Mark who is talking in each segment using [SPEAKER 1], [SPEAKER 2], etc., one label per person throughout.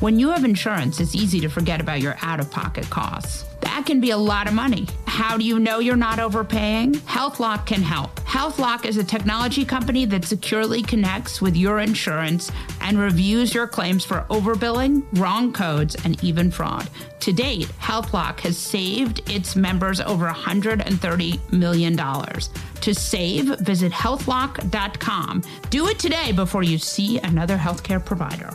[SPEAKER 1] When you have insurance, it's easy to forget about your out of pocket costs. That can be a lot of money. How do you know you're not overpaying? HealthLock can help. HealthLock is a technology company that securely connects with your insurance and reviews your claims for overbilling, wrong codes, and even fraud. To date, HealthLock has saved its members over $130 million. To save, visit healthlock.com. Do it today before you see another healthcare provider.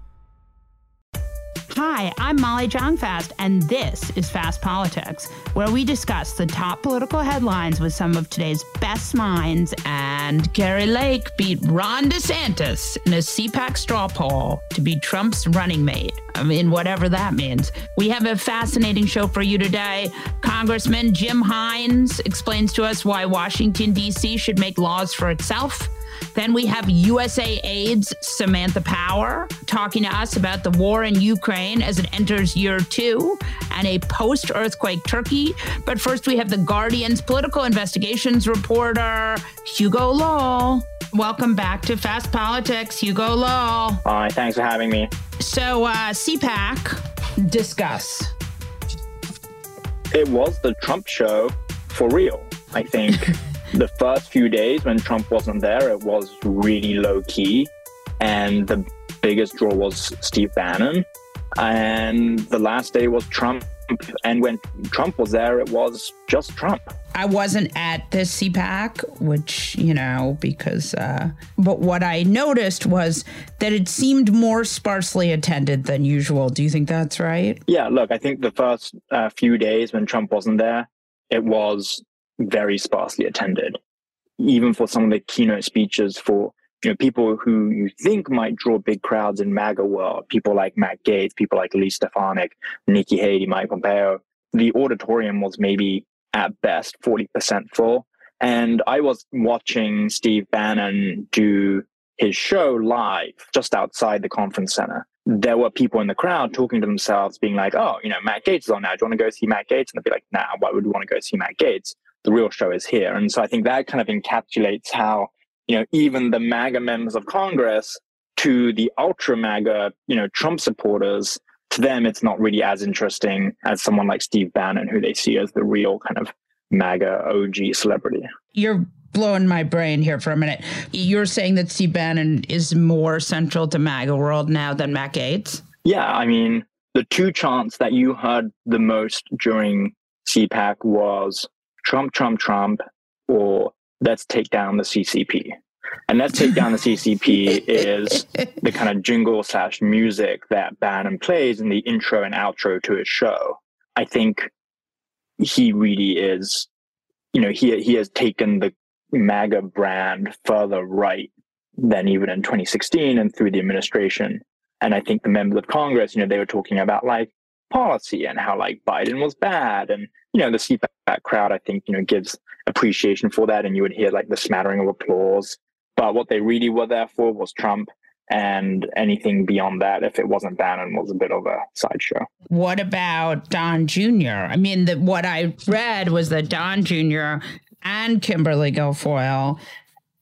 [SPEAKER 1] Hi, I'm Molly Jong-Fast, and this is Fast Politics, where we discuss the top political headlines with some of today's best minds. And Kari Lake beat Ron DeSantis in a CPAC straw poll to be Trump's running mate. I mean, whatever that means. We have a fascinating show for you today. Congressman Jim Himes explains to us why Washington, D.C. should make laws for itself. Then we have USAID's Samantha Power talking to us about the war in Ukraine as it enters year two and a post earthquake Turkey. But first, we have the Guardian's political investigations reporter, Hugo Lowell. Welcome back to Fast Politics, Hugo Lowell.
[SPEAKER 2] Hi, thanks for having me.
[SPEAKER 1] So, uh, CPAC, discuss.
[SPEAKER 2] It was the Trump show for real, I think. the first few days when Trump wasn't there, it was really low key. And the biggest draw was Steve Bannon. And the last day was Trump. And when Trump was there, it was just Trump.
[SPEAKER 1] I wasn't at the CPAC, which, you know, because, uh, but what I noticed was that it seemed more sparsely attended than usual. Do you think that's right?
[SPEAKER 2] Yeah, look, I think the first uh, few days when Trump wasn't there, it was very sparsely attended. Even for some of the keynote speeches for you know people who you think might draw big crowds in MAGA world, people like Matt Gaetz, people like Elise Stefanik, Nikki Haley, Mike Pompeo, the auditorium was maybe at best 40% full. And I was watching Steve Bannon do his show live just outside the conference center. There were people in the crowd talking to themselves, being like, oh, you know, Matt Gaetz is on now. Do you want to go see Matt Gaetz? And they'd be like, nah, why would we want to go see Matt Gaetz? The real show is here. And so I think that kind of encapsulates how, you know, even the MAGA members of Congress to the ultra MAGA, you know, Trump supporters, to them, it's not really as interesting as someone like Steve Bannon, who they see as the real kind of MAGA OG celebrity.
[SPEAKER 1] You're blowing my brain here for a minute. You're saying that Steve Bannon is more central to MAGA world now than Matt Gaetz?
[SPEAKER 2] Yeah, I mean, the two chants that you heard the most during CPAC was Trump, Trump, Trump, or let's take down the CCP. And let's take down the CCP is the kind of jingle slash music that Bannon plays in the intro and outro to his show. I think he really is, you know, he he has taken the MAGA brand further right than even in 2016 and through the administration. And I think the members of Congress, you know, they were talking about like policy and how like Biden was bad and you know, the CPAC crowd, I think, you know, gives appreciation for that. And you would hear like the smattering of applause. But what they really were there for was Trump. And anything beyond that, if it wasn't Bannon, was a bit of a sideshow.
[SPEAKER 1] What about Don Jr.? I mean, the, what I read was that Don Jr. and Kimberly Guilfoyle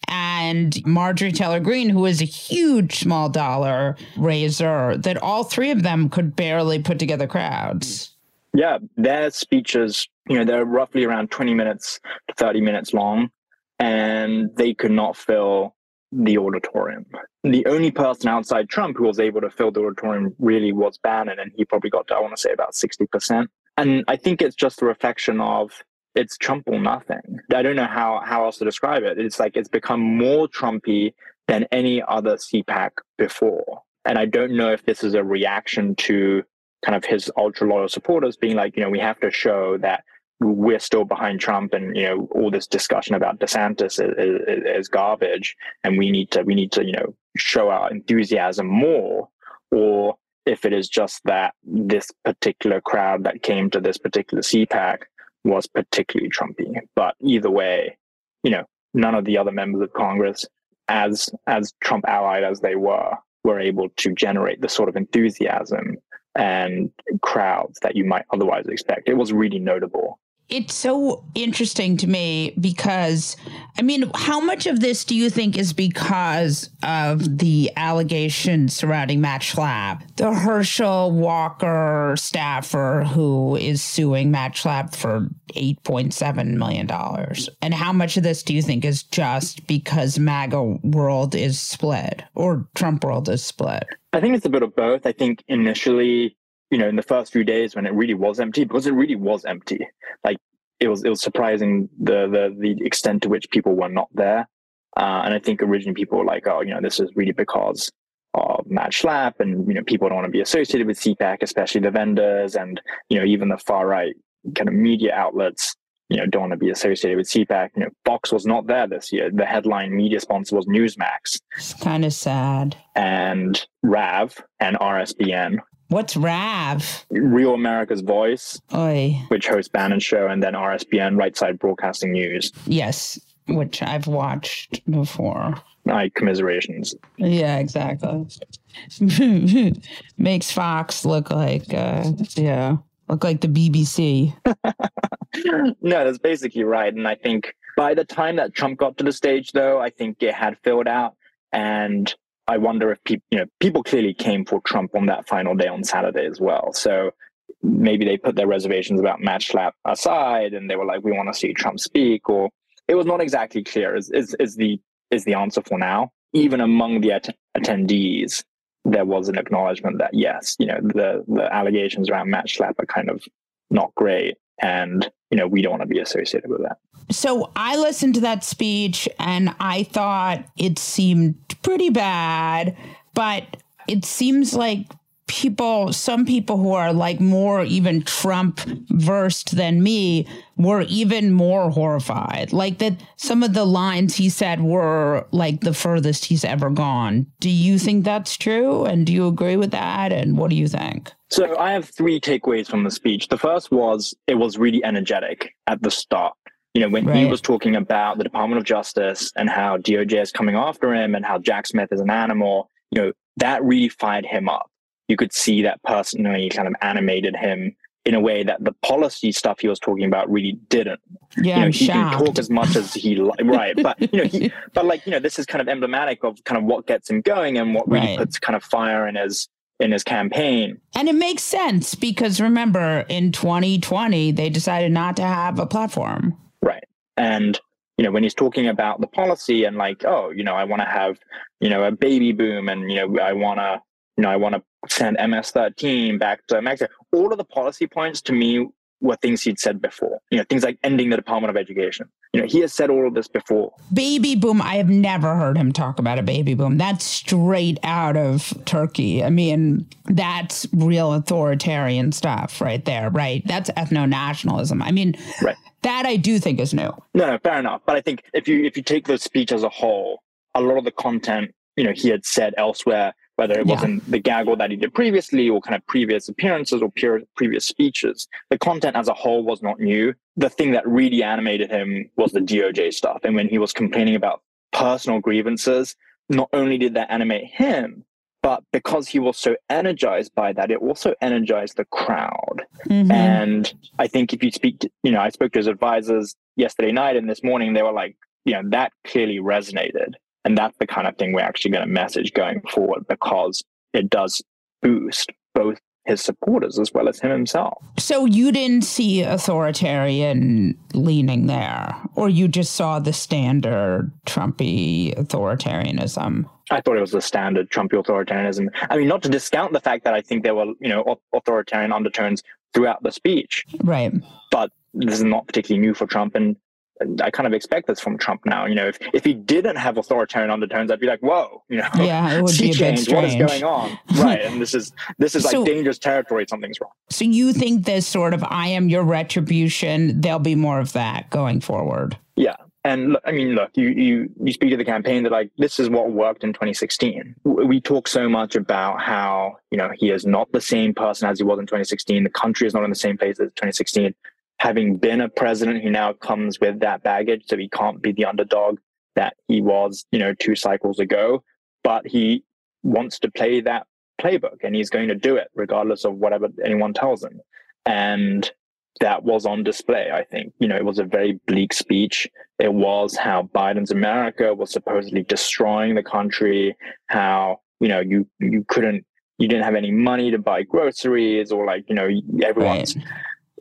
[SPEAKER 1] and Marjorie Taylor Greene, who is a huge small dollar raiser, that all three of them could barely put together crowds.
[SPEAKER 2] Yeah, their speeches, you know, they're roughly around 20 minutes to 30 minutes long, and they could not fill the auditorium. The only person outside Trump who was able to fill the auditorium really was Bannon, and he probably got to, I want to say, about 60%. And I think it's just a reflection of it's Trump or nothing. I don't know how how else to describe it. It's like it's become more Trumpy than any other CPAC before. And I don't know if this is a reaction to kind of his ultra loyal supporters being like, you know, we have to show that we're still behind Trump, and you know, all this discussion about DeSantis is, is, is garbage, and we need to we need to you know show our enthusiasm more, or if it is just that this particular crowd that came to this particular CPAC was particularly Trumpy. But either way, you know, none of the other members of Congress, as as Trump allied as they were, were able to generate the sort of enthusiasm and crowds that you might otherwise expect. It was really notable
[SPEAKER 1] it's so interesting to me because I mean, how much of this do you think is because of the allegations surrounding Matt Schlapp, the Herschel Walker staffer who is suing Matt Schlapp for $8.7 million? And how much of this do you think is just because MAGA world is split or Trump world is split?
[SPEAKER 2] I think it's a bit of both. I think initially you know, in the first few days when it really was empty, because it really was empty. Like it was, it was surprising the the the extent to which people were not there. Uh, and I think originally people were like, oh, you know, this is really because of Matt Schlapp, and you know, people don't want to be associated with CPAC, especially the vendors, and you know, even the far right kind of media outlets. You know, don't want to be associated with CPAC. You know, Fox was not there this year. The headline media sponsor was Newsmax.
[SPEAKER 1] It's kind of sad.
[SPEAKER 2] And Rav and RSBN
[SPEAKER 1] What's RAV?
[SPEAKER 2] Real America's Voice,
[SPEAKER 1] Oy.
[SPEAKER 2] which hosts Bannon Show, and then RSBN, Right Side Broadcasting News.
[SPEAKER 1] Yes, which I've watched before.
[SPEAKER 2] My commiserations.
[SPEAKER 1] Yeah, exactly. Makes Fox look like, uh, yeah, look like the BBC.
[SPEAKER 2] no, that's basically right. And I think by the time that Trump got to the stage, though, I think it had filled out. And I wonder if people, you know, people clearly came for Trump on that final day on Saturday as well. So maybe they put their reservations about Matt Schlapp aside, and they were like, "We want to see Trump speak," or it was not exactly clear. Is is, is the is the answer for now? Even among the att- attendees, there was an acknowledgement that yes, you know, the the allegations around Matt Schlapp are kind of not great, and you know, we don't want to be associated with that.
[SPEAKER 1] So I listened to that speech and I thought it seemed pretty bad, but it seems like people, some people who are like more even Trump versed than me, were even more horrified. Like that some of the lines he said were like the furthest he's ever gone. Do you think that's true? And do you agree with that? And what do you think?
[SPEAKER 2] So I have three takeaways from the speech. The first was it was really energetic at the start. You know, when right. he was talking about the Department of Justice and how DOJ is coming after him and how Jack Smith is an animal, you know, that really fired him up. You could see that personally kind of animated him in a way that the policy stuff he was talking about really didn't.
[SPEAKER 1] Yeah,
[SPEAKER 2] you know,
[SPEAKER 1] he
[SPEAKER 2] shocked. can talk as much as he li- right, but you know, he, but like you know, this is kind of emblematic of kind of what gets him going and what really right. puts kind of fire in his in his campaign.
[SPEAKER 1] And it makes sense because remember, in 2020, they decided not to have a platform.
[SPEAKER 2] Right. And, you know, when he's talking about the policy and like, oh, you know, I want to have, you know, a baby boom and, you know, I want to, you know, I want to send MS 13 back to Mexico. All of the policy points to me were things he'd said before. You know, things like ending the Department of Education. You know, he has said all of this before.
[SPEAKER 1] Baby boom. I have never heard him talk about a baby boom. That's straight out of Turkey. I mean, that's real authoritarian stuff right there, right? That's ethno nationalism. I mean, right. that I do think is new.
[SPEAKER 2] No, no, fair enough. But I think if you if you take the speech as a whole, a lot of the content, you know, he had said elsewhere whether it was in the gaggle that he did previously or kind of previous appearances or peer, previous speeches. The content as a whole was not new. The thing that really animated him was the DOJ stuff. And when he was complaining about personal grievances, not only did that animate him, but because he was so energized by that, it also energized the crowd. Mm-hmm. And I think if you speak, to, you know, I spoke to his advisors yesterday night and this morning, they were like, you know, that clearly resonated. And that's the kind of thing we're actually going to message going forward because it does boost both his supporters as well as him himself.
[SPEAKER 1] So you didn't see authoritarian leaning there, or you just saw the standard Trumpy authoritarianism?
[SPEAKER 2] I thought it was the standard Trumpy authoritarianism. I mean, not to discount the fact that I think there were, you know, authoritarian undertones throughout the speech.
[SPEAKER 1] Right.
[SPEAKER 2] But this is not particularly new for Trump. And I kind of expect this from Trump now. You know, if, if he didn't have authoritarian undertones, I'd be like, whoa, you know,
[SPEAKER 1] yeah, it would be a change.
[SPEAKER 2] What is going on? right. And this is this is like so, dangerous territory. Something's wrong.
[SPEAKER 1] So you think this sort of I am your retribution, there'll be more of that going forward.
[SPEAKER 2] Yeah. And I mean, look, you, you, you speak to the campaign that like, this is what worked in 2016. We talk so much about how, you know, he is not the same person as he was in 2016. The country is not in the same place as 2016 having been a president, who now comes with that baggage, so he can't be the underdog that he was, you know, two cycles ago. But he wants to play that playbook, and he's going to do it regardless of whatever anyone tells him. And that was on display. I think you know it was a very bleak speech. It was how Biden's America was supposedly destroying the country. How you know you you couldn't you didn't have any money to buy groceries or like you know everyone's right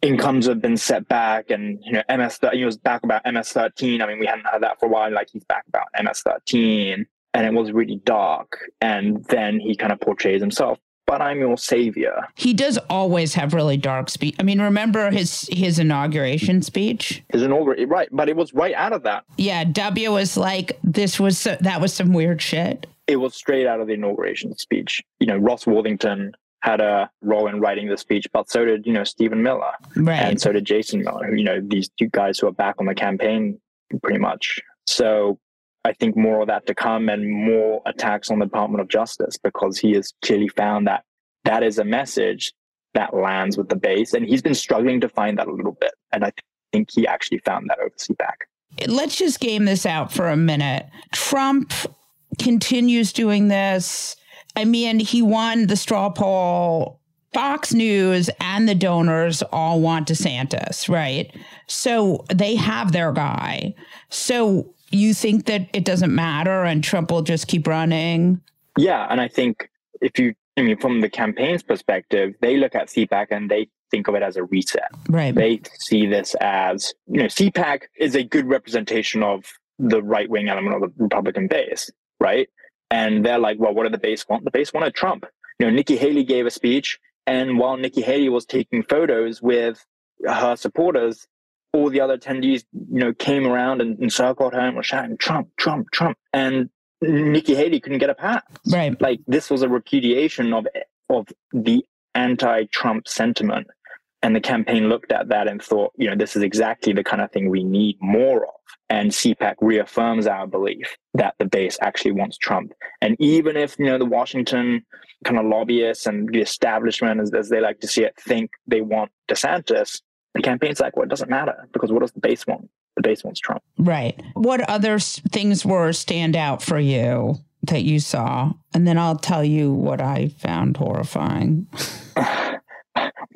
[SPEAKER 2] incomes have been set back and you know ms he was back about ms13 i mean we hadn't had that for a while. Like he's back about ms13 and it was really dark and then he kind of portrays himself. But i'm your savior.
[SPEAKER 1] He does always have really dark speech. I mean remember his his inauguration speech?
[SPEAKER 2] His inauguration right but it was right out of that.
[SPEAKER 1] Yeah w was like this was so, that was some weird shit.
[SPEAKER 2] It was straight out of the inauguration speech. You know ross worthington had a role in writing the speech, but so did, you know, Stephen Miller.
[SPEAKER 1] Right.
[SPEAKER 2] And so did Jason Miller, you know, these two guys who are back on the campaign pretty much. So I think more of that to come and more attacks on the Department of Justice because he has clearly found that that is a message that lands with the base. And he's been struggling to find that a little bit. And I think he actually found that over CPAC.
[SPEAKER 1] Let's just game this out for a minute. Trump continues doing this I mean, he won the straw poll. Fox News and the donors all want DeSantis, right? So they have their guy. So you think that it doesn't matter and Trump will just keep running?
[SPEAKER 2] Yeah. And I think if you, I mean, from the campaign's perspective, they look at CPAC and they think of it as a reset.
[SPEAKER 1] Right.
[SPEAKER 2] They see this as, you know, CPAC is a good representation of the right wing element of the Republican base, right? And they're like, well, what did the base want? The base wanted Trump. You know, Nikki Haley gave a speech, and while Nikki Haley was taking photos with her supporters, all the other attendees, you know, came around and, and circled her and were shouting, Trump, Trump, Trump. And Nikki Haley couldn't get a pass.
[SPEAKER 1] Right.
[SPEAKER 2] Like this was a repudiation of of the anti-Trump sentiment. And the campaign looked at that and thought, you know, this is exactly the kind of thing we need more of. And CPAC reaffirms our belief that the base actually wants Trump. And even if, you know, the Washington kind of lobbyists and the establishment, as, as they like to see it, think they want DeSantis, the campaign's like, well, it doesn't matter because what does the base want? The base wants Trump.
[SPEAKER 1] Right. What other things were stand out for you that you saw? And then I'll tell you what I found horrifying.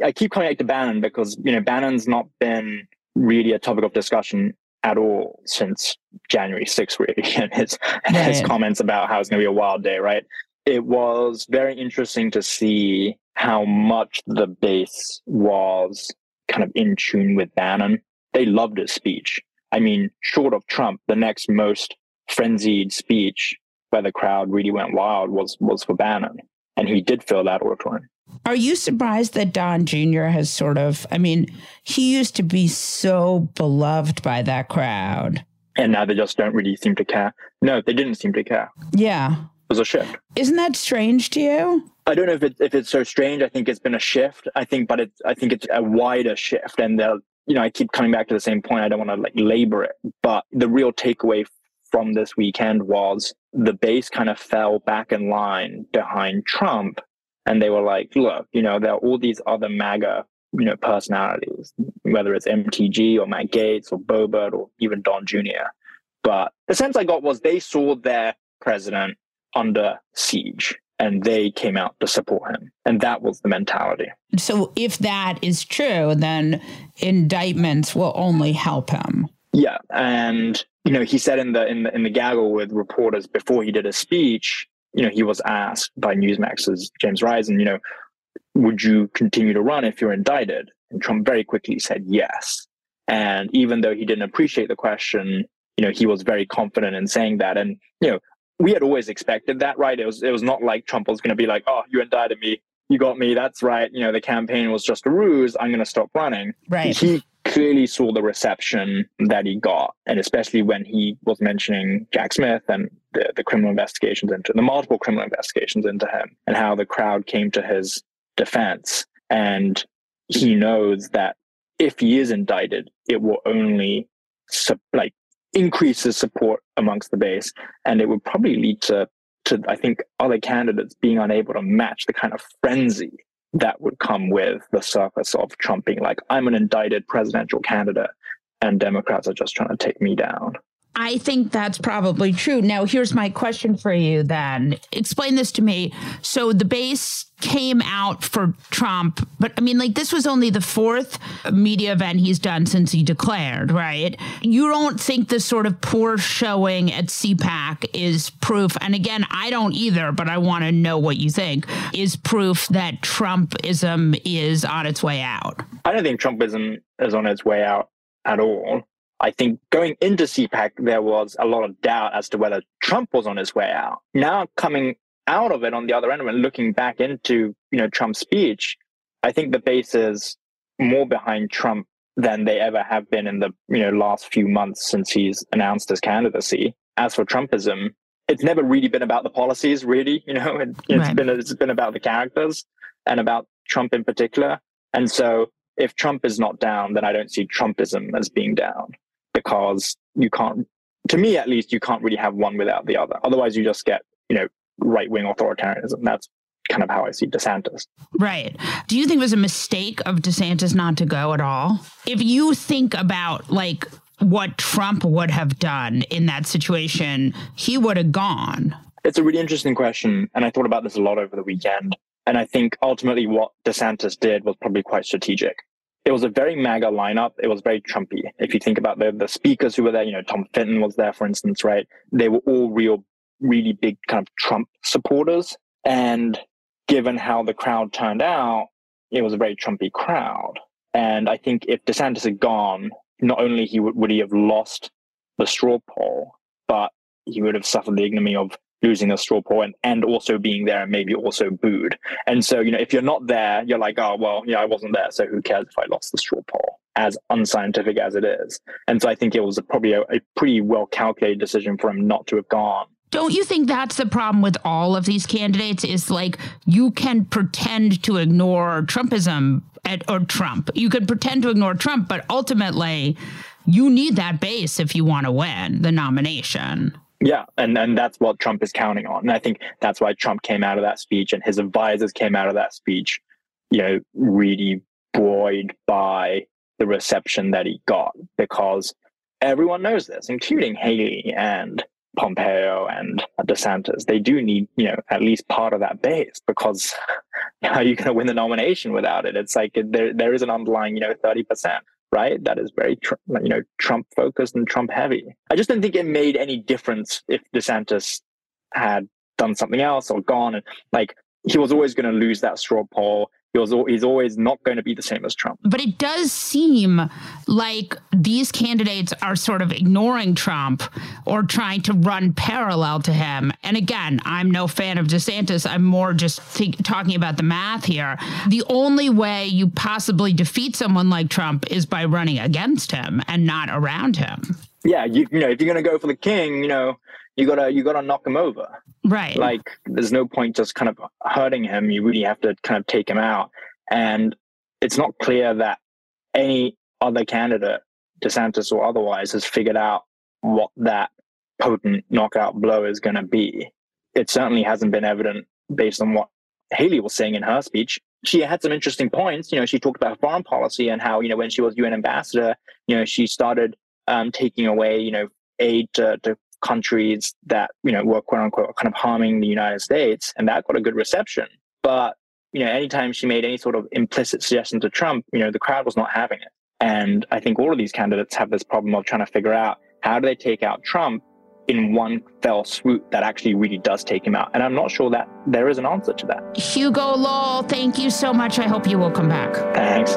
[SPEAKER 2] I keep coming back to Bannon because you know Bannon's not been really a topic of discussion at all since January 6th, really, and his right. his comments about how it's going to be a wild day, right? It was very interesting to see how much the base was kind of in tune with Bannon. They loved his speech. I mean, short of Trump, the next most frenzied speech where the crowd really went wild was was for Bannon, and he did fill that auditorium.
[SPEAKER 1] Are you surprised that Don Jr. has sort of, I mean, he used to be so beloved by that crowd.
[SPEAKER 2] And now they just don't really seem to care. No, they didn't seem to care.
[SPEAKER 1] Yeah.
[SPEAKER 2] It was a shift.
[SPEAKER 1] Isn't that strange to you?
[SPEAKER 2] I don't know if it, if it's so strange. I think it's been a shift. I think, but it's I think it's a wider shift. And they'll, you know, I keep coming back to the same point. I don't want to like labor it, but the real takeaway from this weekend was the base kind of fell back in line behind Trump and they were like, look, you know, there are all these other MAGA, you know, personalities, whether it's MTG or Matt Gaetz or Boebert or even Don Jr. But the sense I got was they saw their president under siege and they came out to support him. And that was the mentality.
[SPEAKER 1] So if that is true, then indictments will only help him.
[SPEAKER 2] Yeah. And, you know, he said in the in the in the gaggle with reporters before he did a speech, you know, he was asked by Newsmax's James Rosen, you know, would you continue to run if you're indicted? And Trump very quickly said yes. And even though he didn't appreciate the question, you know, he was very confident in saying that. And, you know, we had always expected that, right? It was it was not like Trump was going to be like, "Oh, you indicted me, you got me. That's right. You know, the campaign was just a ruse. I'm going to stop running."
[SPEAKER 1] Right.
[SPEAKER 2] He clearly saw the reception that he got, and especially when he was mentioning Jack Smith and the, the criminal investigations into the multiple criminal investigations into him, and how the crowd came to his defense, and he knows that if he is indicted, it will only like increase increases support amongst the base, and it would probably lead to to I think other candidates being unable to match the kind of frenzy that would come with the surface of Trump being like, I'm an indicted presidential candidate, and Democrats are just trying to take me down.
[SPEAKER 1] I think that's probably true. Now, here's my question for you then. Explain this to me. So the base came out for Trump, but I mean, like, this was only the fourth media event he's done since he declared, right? You don't think this sort of poor showing at CPAC is proof, and again, I don't either, but I want to know what you think, is proof that Trumpism is on its way out?
[SPEAKER 2] I don't think Trumpism is on its way out at all. I think going into CPAC, there was a lot of doubt as to whether Trump was on his way out. Now coming out of it on the other end and looking back into, you know, Trump's speech, I think the base is more behind Trump than they ever have been in the, you know, last few months since he's announced his candidacy. As for Trumpism, it's never really been about the policies, really. You know, it, has right. been it's been about the characters and about Trump in particular. And so, if Trump is not down, then I don't see Trumpism as being down because you can't, to me at least, you can't really have one without the other. Otherwise, you just get, you know, right wing authoritarianism. That's kind of how I see DeSantis.
[SPEAKER 1] Right. Do you think it was a mistake of DeSantis not to go at all? If you think about like what Trump would have done in that situation, he would have gone.
[SPEAKER 2] It's a really interesting question. And I thought about this a lot over the weekend. And I think ultimately what DeSantis did was probably quite strategic it was a very MAGA lineup. It was very Trumpy. If you think about the the speakers who were there, you know, Tom Fitton was there, for instance, right? They were all real, really big kind of Trump supporters. And given how the crowd turned out, it was a very Trumpy crowd. And I think if DeSantis had gone, not only he would, would he have lost the straw poll, but he would have suffered the ignominy of losing a straw poll and, and also being there and maybe also booed. And so, you know, if you're not there, you're like, oh, well, yeah, I wasn't there. So who cares if I lost the straw poll, as unscientific as it is. And so I think it was a, probably a, a pretty well calculated decision for him not to have gone.
[SPEAKER 1] Don't you think that's the problem with all of these candidates? Is like you can pretend to ignore Trumpism at, or Trump. You could pretend to ignore Trump, but ultimately, you need that base if you want to win the nomination.
[SPEAKER 2] Yeah, and and that's what Trump is counting on, and I think that's why Trump came out of that speech, and his advisors came out of that speech, you know, really buoyed by the reception that he got, because everyone knows this, including Haley and Pompeo and DeSantis. They do need, you know, at least part of that base, because how are you going to win the nomination without it? It's like there there is an underlying, you know, thirty percent right? That is very, you know, Trump focused and Trump heavy. I just didn't think it made any difference if DeSantis had done something else or gone. And like he was always going to lose that straw poll he's always not going to be the same as Trump.
[SPEAKER 1] But it does seem like these candidates are sort of ignoring Trump or trying to run parallel to him. And again, I'm no fan of DeSantis. I'm more just think, talking about the math here. The only way you possibly defeat someone like Trump is by running against him and not around him.
[SPEAKER 2] Yeah, you, you know, if you're going to go for the king, you know, you gotta you gotta knock him over.
[SPEAKER 1] Right.
[SPEAKER 2] Like there's no point just kind of hurting him. You really have to kind of take him out. And it's not clear that any other candidate, DeSantis or otherwise, has figured out what that potent knockout blow is going to be. It certainly hasn't been evident based on what Haley was saying in her speech. She had some interesting points. You know, she talked about foreign policy and how, you know, when she was UN ambassador, you know, she started um, taking away, you know, aid to, to countries that, you know, were quote unquote kind of harming the United States. And that got a good reception. But, you know, anytime she made any sort of implicit suggestion to Trump, you know, the crowd was not having it. And I think all of these candidates have this problem of trying to figure out how do they take out Trump in one fell swoop that actually really does take him out. And I'm not sure that there is an answer to that.
[SPEAKER 1] Hugo Lowell, thank you so much. I hope you will come back.
[SPEAKER 2] Thanks.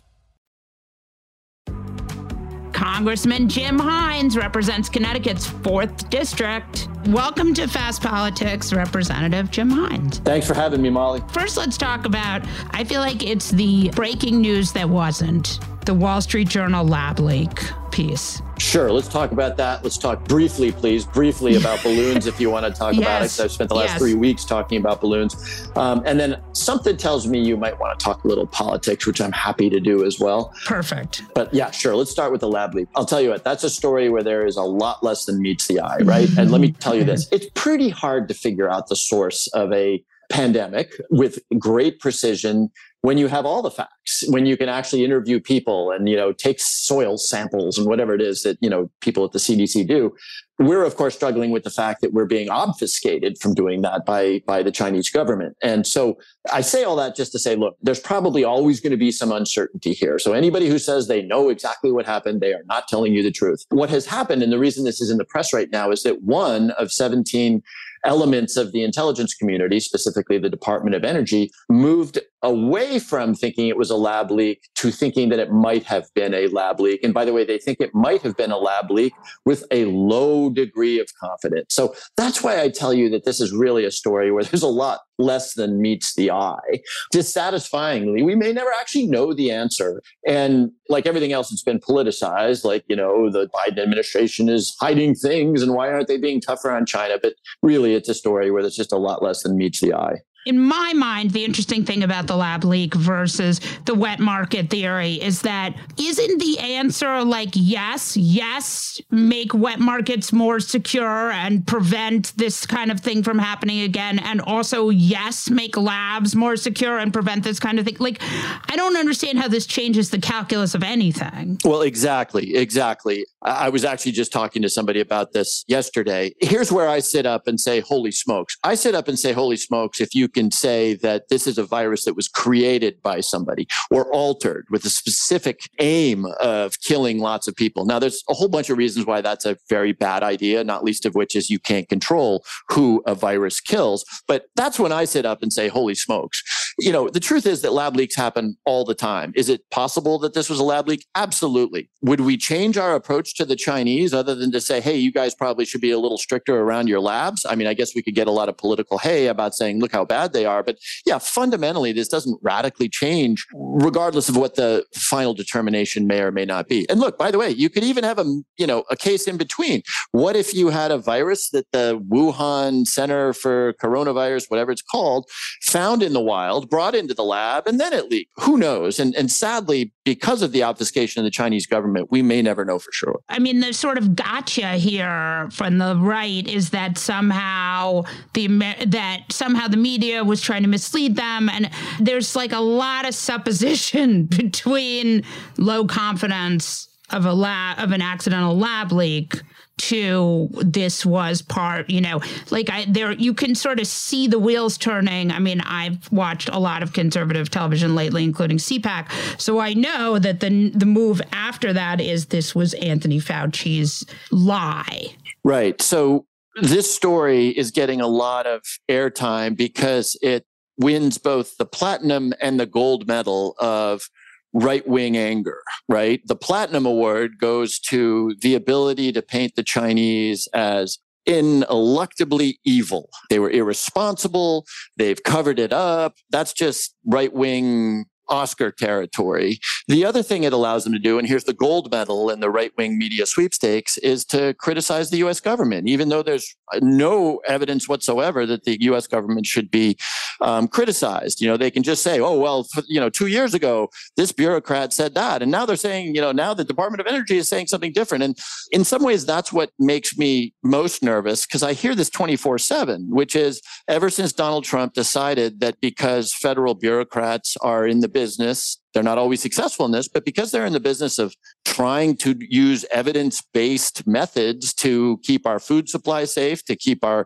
[SPEAKER 1] Congressman Jim Himes represents Connecticut's 4th District. Welcome to Fast Politics, Representative Jim Himes.
[SPEAKER 3] Thanks for having me, Molly.
[SPEAKER 1] First, let's talk about I feel like it's the breaking news that wasn't the Wall Street Journal lab leak piece.
[SPEAKER 3] Sure, let's talk about that. Let's talk briefly, please, briefly about balloons if you want to talk
[SPEAKER 1] Yes.
[SPEAKER 3] about it. 'cause I've spent the last
[SPEAKER 1] Yes.
[SPEAKER 3] three weeks talking about balloons. Um, and then something tells me you might want to talk a little politics, which I'm happy to do as well.
[SPEAKER 1] Perfect.
[SPEAKER 3] But yeah, sure. Let's start with the lab leak. I'll tell you what, that's a story where there is a lot less than meets the eye, right? and let me tell you this it's pretty hard to figure out the source of a pandemic with great precision when you have all the facts when you can actually interview people and you know take soil samples and whatever it is that you know people at the cdc do we're of course struggling with the fact that we're being obfuscated from doing that by by the chinese government. And so i say all that just to say look there's probably always going to be some uncertainty here. So anybody who says they know exactly what happened they are not telling you the truth. What has happened and the reason this is in the press right now is that one of 17 elements of the intelligence community, specifically the Department of Energy, moved away from thinking it was a lab leak to thinking that it might have been a lab leak. And by the way, they think it might have been a lab leak with a low degree of confidence. So that's why I tell you that this is really a story where there's a lot less than meets the eye. Dissatisfyingly, we may never actually know the answer. And like everything else, it's been politicized, like, you know, the Biden administration is hiding things and why aren't they being tougher on China? But really, it's a story where there's just a lot less than meets the eye.
[SPEAKER 1] In my mind, the interesting thing about the lab leak versus the wet market theory is that isn't the answer like yes, yes, make wet markets more secure and prevent this kind of thing from happening again, and also yes, make labs more secure and prevent this kind of thing? Like, I don't understand how this changes the calculus of anything.
[SPEAKER 3] Well, exactly, exactly. I was actually just talking to somebody about this yesterday. Here's where I sit up and say, holy smokes. I sit up and say, holy smokes, if you can say that this is a virus that was created by somebody or altered with a specific aim of killing lots of people. Now, there's a whole bunch of reasons why that's a very bad idea, not least of which is you can't control who a virus kills. But that's when I sit up and say, holy smokes. You know, the truth is that lab leaks happen all the time. Is it possible that this was a lab leak? Absolutely. Would we change our approach to the Chinese other than to say, hey, you guys probably should be a little stricter around your labs? I mean, I guess we could get a lot of political hay about saying, look how bad they are. But yeah, fundamentally, this doesn't radically change, regardless of what the final determination may or may not be. And look, by the way, you could even have a you know a case in between. What if you had a virus that the Wuhan Center for Coronavirus, whatever it's called, found in the wild, brought into the lab, and then it leaked? Who knows? And and sadly, because of the obfuscation of the Chinese government, we may never know for sure.
[SPEAKER 1] I mean, the sort of gotcha here from the right is that somehow the that somehow the media was trying to mislead them, and there's like a lot of supposition between low confidence of a lab of an accidental lab leak to this was part you know like i there you can sort of see the wheels turning. I mean i've watched a lot of conservative television lately including cpac so i know that the the move after that is this was anthony fauci's lie.
[SPEAKER 3] Right. So this story is getting a lot of airtime because it wins both the platinum and the gold medal of right wing anger, right? The Platinum Award goes to the ability to paint the Chinese as ineluctably evil. They were irresponsible. They've covered it up. That's just right wing Oscar territory. The other thing it allows them to do, and here's the gold medal in the right wing media sweepstakes, is to criticize the US government, even though there's no evidence whatsoever that the US government should be um, criticized. You know, they can just say, oh, well, you know, two years ago, this bureaucrat said that. And now they're saying, you know, now the Department of Energy is saying something different. And in some ways, that's what makes me most nervous because I hear this 24 7, which is ever since Donald Trump decided that because federal bureaucrats are in the business. They're not always successful in this, but because they're in the business of trying to use evidence based methods to keep our food supply safe, to keep our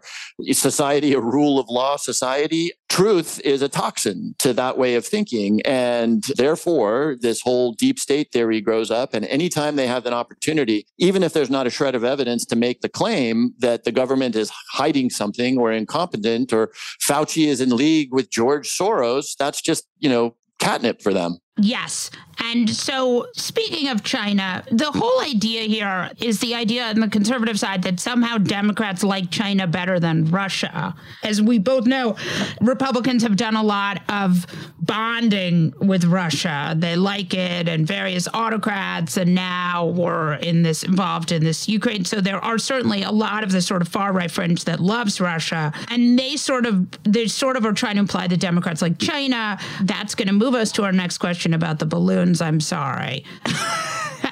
[SPEAKER 3] society a rule of law society, truth is a toxin to that way of thinking. And therefore, this whole deep state theory grows up. And anytime they have an opportunity, even if there's not a shred of evidence to make the claim that the government is hiding something or incompetent or Fauci is in league with George Soros, that's just, you know, catnip for them.
[SPEAKER 1] Yes. And so, speaking of China, the whole idea here is the idea on the conservative side that somehow Democrats like China better than Russia. As we both know, Republicans have done a lot of bonding with Russia. They like it, and various autocrats, and now we're in this involved in this Ukraine. So there are certainly a lot of the sort of far right fringe that loves Russia, and they sort of they sort of are trying to imply that Democrats like China. That's going to move us to our next question about the balloons. I'm sorry.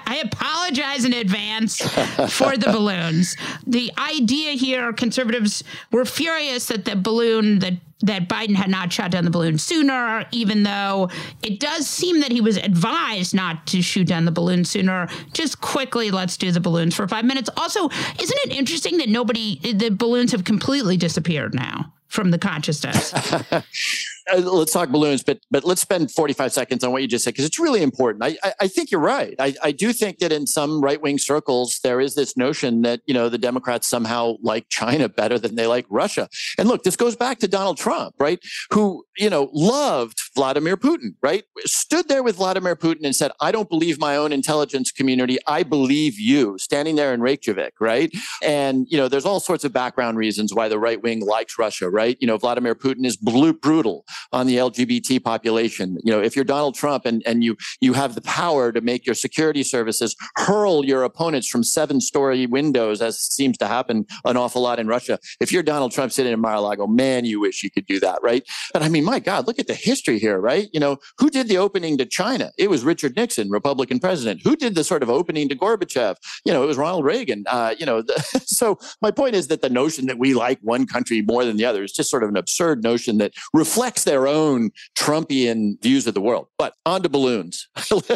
[SPEAKER 1] I apologize in advance for the balloons. The idea here, conservatives were furious that the balloon that that Biden had not shot down the balloon sooner, even though it does seem that he was advised not to shoot down the balloon sooner. Just quickly, let's do the balloons for five minutes. Also, isn't it interesting that nobody, the balloons have completely disappeared now from the consciousness?
[SPEAKER 3] uh, let's talk balloons, but but let's spend 45 seconds on what you just said because it's really important. I, I, I think you're right. I, I do think that in some right wing circles there is this notion that you know the Democrats somehow like China better than they like Russia. And look, this goes back to Donald Trump, right? Who you know loved Vladimir Putin, right? Stood there with Vladimir Putin and said, "I don't believe my own intelligence community. I believe you." Standing there in Reykjavik, right? And you know, there's all sorts of background reasons why the right wing likes Russia, right? You know, Vladimir Putin is brutal on the LGBT population. You know, if you're Donald Trump and, and you you have the power to make your security services hurl your opponents from seven story windows, as seems to happen an awful lot in Russia. If you're Donald Trump sitting in Mar-a-Lago, man, you wish you could do that, right? But I mean, my God, look at the history here, right? You know, who did the opening to China? It was Richard Nixon, Republican president. Who did the sort of opening to Gorbachev? You know, it was Ronald Reagan. Uh, you know, the, so my point is that the notion that we like one country more than the other is just sort of an absurd notion that reflects their own Trumpian views of the world. But on to balloons.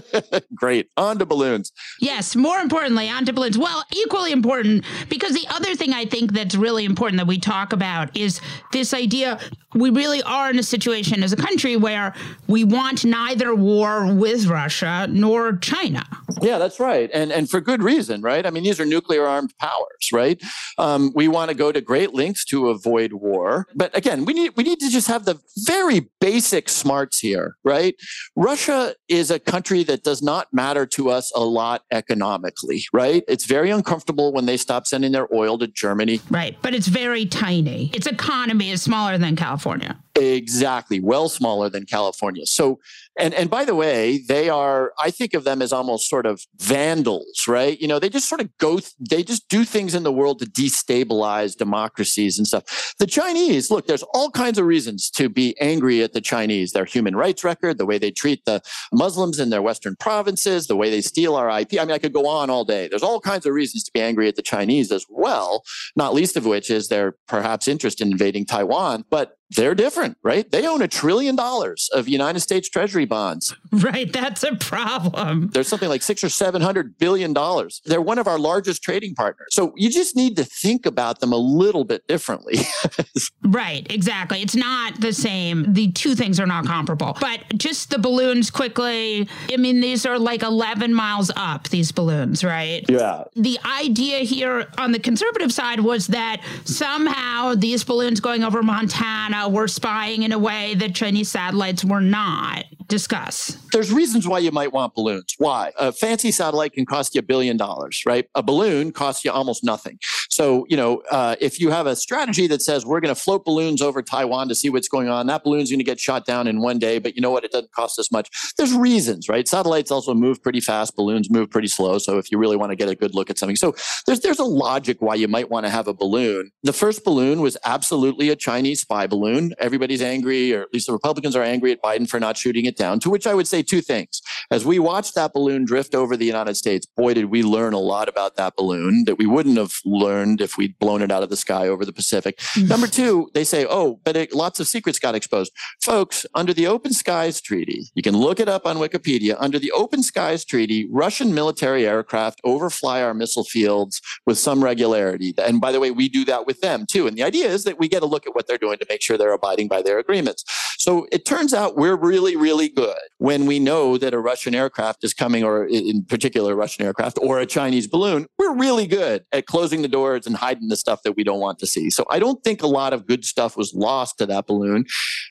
[SPEAKER 3] Great. On to balloons.
[SPEAKER 1] Yes. More importantly, on to balloons. Well, equally important, because the other thing I think that's really important that we talk about is this idea we really are in a situation as a country where we want neither war with Russia nor China.
[SPEAKER 3] Yeah, that's right. And and for good reason, right? I mean, these are nuclear armed powers, right? Um, we want to go to great lengths to avoid war. But again, we need we need to just have the very basic smarts here, right? Russia is a country that does not matter to us a lot economically, right? It's very uncomfortable when they stop sending their oil to Germany.
[SPEAKER 1] Right. But it's very tiny. Its economy is smaller than California.
[SPEAKER 3] Exactly, well smaller than California. So, and and by the way, they are. I think of them as almost sort of vandals, right? You know, they just sort of go. They just do things in the world to destabilize democracies and stuff. The Chinese, look, there's all kinds of reasons to be angry at the Chinese. Their human rights record, the way they treat the Muslims in their western provinces, the way they steal our IP. I mean, I could go on all day. There's all kinds of reasons to be angry at the Chinese as well. Not least of which is their perhaps interest in invading Taiwan, but they're different, right? They own a trillion dollars of United States Treasury bonds.
[SPEAKER 1] Right, that's a problem.
[SPEAKER 3] There's something like six or seven hundred billion dollars. They're one of our largest trading partners. So you just need to think about them a little bit differently.
[SPEAKER 1] right, exactly. It's not the same. The two things are not comparable. But just the balloons quickly. I mean, these are like 11 miles up, these balloons, right?
[SPEAKER 3] Yeah.
[SPEAKER 1] The idea here on the conservative side was that somehow these balloons going over Montana were spying in a way that Chinese satellites were not. Discuss.
[SPEAKER 3] There's reasons why you might want balloons. Why? A fancy satellite can cost you a billion dollars, right? A balloon costs you almost nothing. So, you know, uh, if you have a strategy that says we're going to float balloons over Taiwan to see what's going on, that balloon's going to get shot down in one day, but you know what? It doesn't cost us much. There's reasons, right? Satellites also move pretty fast, balloons move pretty slow. So, if you really want to get a good look at something, so there's there's a logic why you might want to have a balloon. The first balloon was absolutely a Chinese spy balloon. Everybody's angry, or at least the Republicans are angry at Biden for not shooting it down. To which I would say two things. As we watched that balloon drift over the United States, boy, did we learn a lot about that balloon that we wouldn't have learned if we'd blown it out of the sky over the Pacific. Mm. Number two, they say, oh, but it, lots of secrets got exposed. Folks, under the Open Skies Treaty, you can look it up on Wikipedia. Under the Open Skies Treaty, Russian military aircraft overfly our missile fields with some regularity. And by the way, we do that with them too. And the idea is that we get a look at what they're doing to make sure they're abiding by their agreements. So it turns out we're really, really good when we know that a Russian aircraft is coming, or in particular, a Russian aircraft or a Chinese balloon. We're really good at closing the doors and hiding the stuff that we don't want to see. So I don't think a lot of good stuff was lost to that balloon.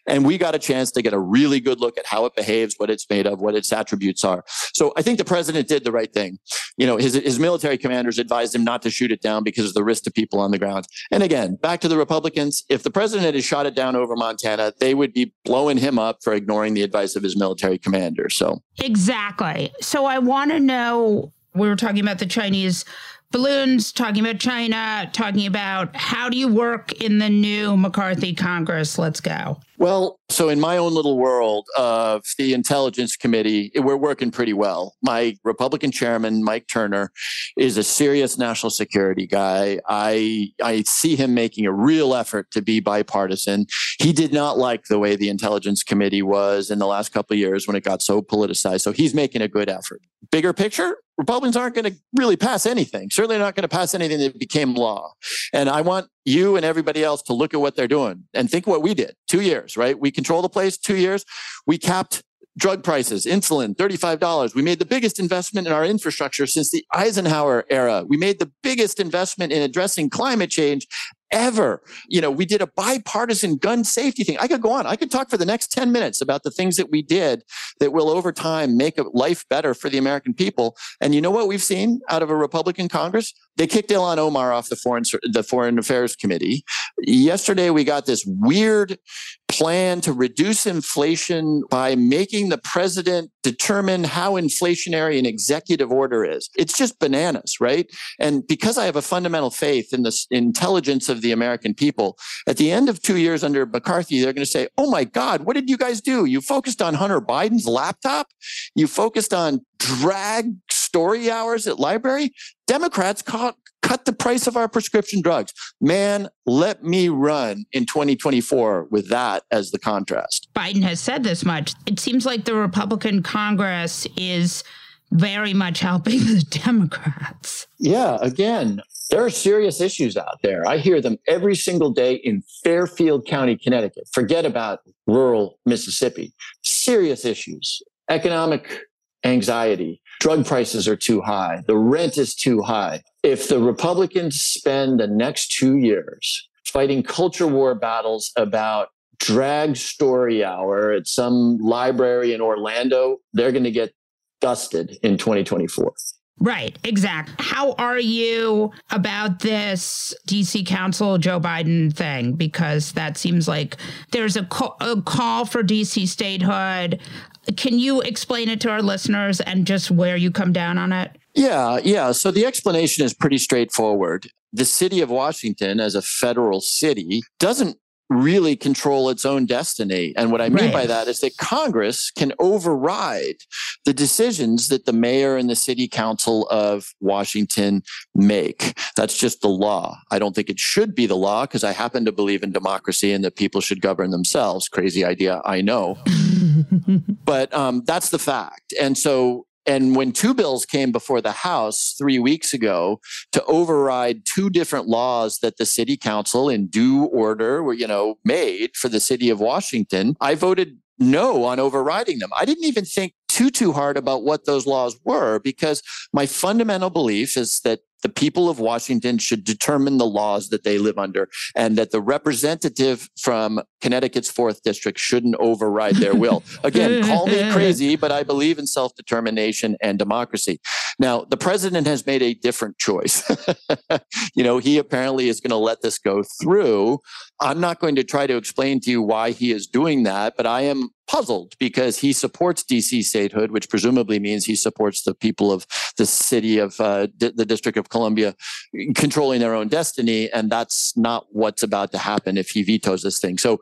[SPEAKER 3] And we got a chance to get a really good look at how it behaves, what it's made of, what its attributes are. So I think the president did the right thing. You know, his, his military commanders advised him not to shoot it down because of the risk to people on the ground. And again, back to the Republicans, if the president had shot it down over Montana, they would be blowing him up for ignoring the advice of his military commander. So
[SPEAKER 1] exactly. So I want to know. We were talking about the Chinese balloons, talking about China, talking about how do you work in the new McCarthy Congress? Let's go.
[SPEAKER 3] Well, so in my own little world of the Intelligence Committee, we're working pretty well. My Republican chairman, Mike Turner, is a serious national security guy. I I see him making a real effort to be bipartisan. He did not like the way the Intelligence Committee was in the last couple of years when it got so politicized. So he's making a good effort. Bigger picture, Republicans aren't going to really pass anything. Certainly not going to pass anything that became law. And I want you and everybody else to look at what they're doing and think what we did. Two years, right? We control the place. Two years. We capped drug prices, insulin, $35. We made the biggest investment in our infrastructure since the Eisenhower era. We made the biggest investment in addressing climate change ever. You know, we did a bipartisan gun safety thing. I could go on. I could talk for the next 10 minutes about the things that we did that will over time make life better for the American people. And you know what we've seen out of a Republican Congress? They kicked Ilhan Omar off the foreign the Foreign Affairs Committee. Yesterday we got this weird plan to reduce inflation by making the president determine how inflationary an executive order is. It's just bananas, right? And because I have a fundamental faith in the intelligence of the American people, at the end of two years under McCarthy, they're going to say, Oh my God, what did you guys do? You focused on Hunter Biden's laptop. You focused on drag story hours at library. Democrats caught cut the price of our prescription drugs. Man, let me run in 2024 with that as the contrast.
[SPEAKER 1] Biden has said this much. It seems like the Republican Congress is very much helping the Democrats.
[SPEAKER 3] Yeah, again, there are serious issues out there. I hear them every single day in Fairfield County, Connecticut. Forget about rural Mississippi. Serious issues, economic anxiety, drug prices are too high, the rent is too high. If the Republicans spend the next two years fighting culture war battles about drag story hour at some library in Orlando, they're going to get dusted in 2024.
[SPEAKER 1] Right, exact. How are you about this DC Council Joe Biden thing? Because that seems like there's a, call, a call for DC statehood. Can you explain it to our listeners and just where you come down on it?
[SPEAKER 3] Yeah, yeah. So the explanation is pretty straightforward. The city of Washington, as a federal city, doesn't really control its own destiny. And what I mean right. by that is that Congress can override the decisions that the mayor and the city council of Washington make. That's just the law. I don't think it should be the law because I happen to believe in democracy and that people should govern themselves. Crazy idea, I know. but um, that's the fact. And so and when two bills came before the House three weeks ago to override two different laws that the city council in due order were, you know, made for the city of Washington, I voted no on overriding them. I didn't even think too too hard about what those laws were because my fundamental belief is that the people of Washington should determine the laws that they live under and that the representative from Connecticut's fourth district shouldn't override their will. Again, call me crazy, but I believe in self determination and democracy. Now, the president has made a different choice. you know, he apparently is going to let this go through. I'm not going to try to explain to you why he is doing that, but I am puzzled because he supports DC statehood, which presumably means he supports the people of the city of uh, d- the District of Columbia controlling their own destiny. And that's not what's about to happen if he vetoes this thing. So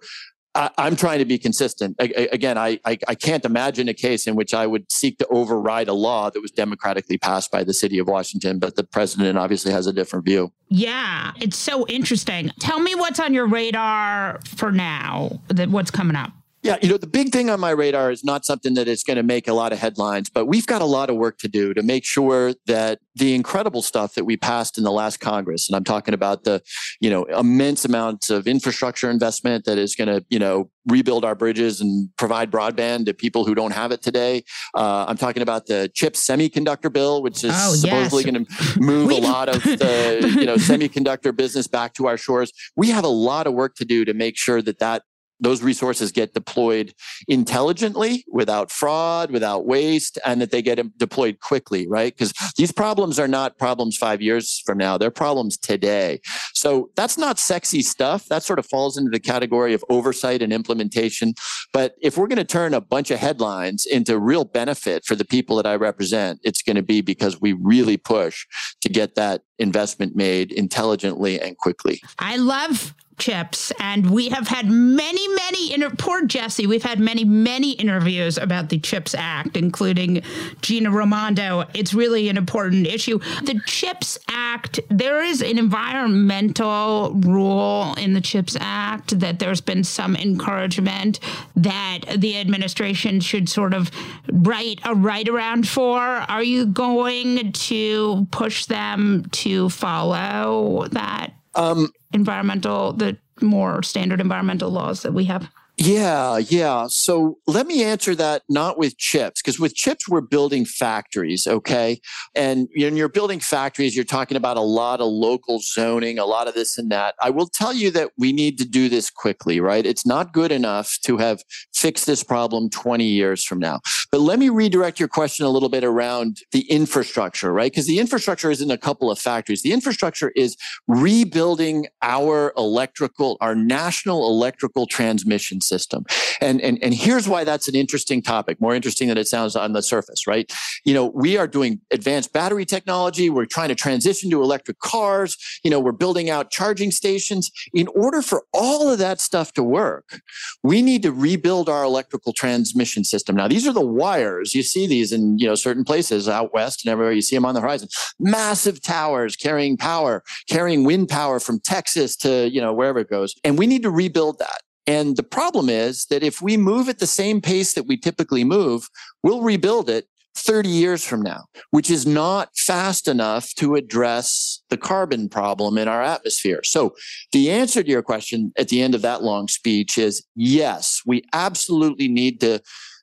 [SPEAKER 3] I, am trying to be consistent. I, again, I, I, I can't imagine a case in which I would seek to override a law that was democratically passed by the city of Washington, but the president obviously has a different view.
[SPEAKER 1] Yeah, it's so interesting. Tell me what's on your radar for now, that what's coming up.
[SPEAKER 3] Yeah, you know, the big thing on my radar is not something that is going to make a lot of headlines, but we've got a lot of work to do to make sure that the incredible stuff that we passed in the last Congress, and I'm talking about the, you know, immense amounts of infrastructure investment that is going to, you know, rebuild our bridges and provide broadband to people who don't have it today. Uh, I'm talking about the chip semiconductor bill, which is oh, supposedly yes. going to move a lot of the, you know, semiconductor business back to our shores. We have a lot of work to do to make sure that that those resources get deployed intelligently without fraud without waste and that they get deployed quickly right? Because these problems are not problems five years from now they're problems today. So that's not sexy stuff. That sort of falls into the category of oversight and implementation. But if we're going to turn a bunch of headlines into real benefit for the people that i represent it's going to be because we really push to get that investment made intelligently and quickly.
[SPEAKER 1] I love chips and we have had many many inter- poor jesse we've had many many interviews about the chips act including gina raimondo. It's really an important issue. The chips act there is an environmental rule in the chips act that there's been some encouragement that the administration should sort of write a right around for. Are you going to push them to follow that um, environmental, the more standard environmental laws that we have?
[SPEAKER 3] Yeah, yeah. So let me answer that not with chips, because with chips, we're building factories, okay? And when you're building factories, you're talking about a lot of local zoning, a lot of this and that. I will tell you that we need to do this quickly, right? It's not good enough to have fixed this problem 20 years from now. But let me redirect your question a little bit around the infrastructure, right? Because the infrastructure is in a couple of factories. The infrastructure is rebuilding our electrical, our national electrical transmission system. And, and, and here's why that's an interesting topic, more interesting than it sounds on the surface, right? You know, we are doing advanced battery technology. We're trying to transition to electric cars. You know, we're building out charging stations. In order for all of that stuff to work, we need to rebuild our electrical transmission system. Now, these are the wires. You see these in, you know, certain places out west and everywhere. You see them on the horizon. Massive towers carrying power, carrying wind power from Texas to, you know, wherever it goes. And we need to rebuild that. And the problem is that if we move at the same pace that we typically move, we'll rebuild it 30 years from now, which is not fast enough to address the carbon problem in our atmosphere. So, the answer to your question at the end of that long speech is yes, we absolutely need to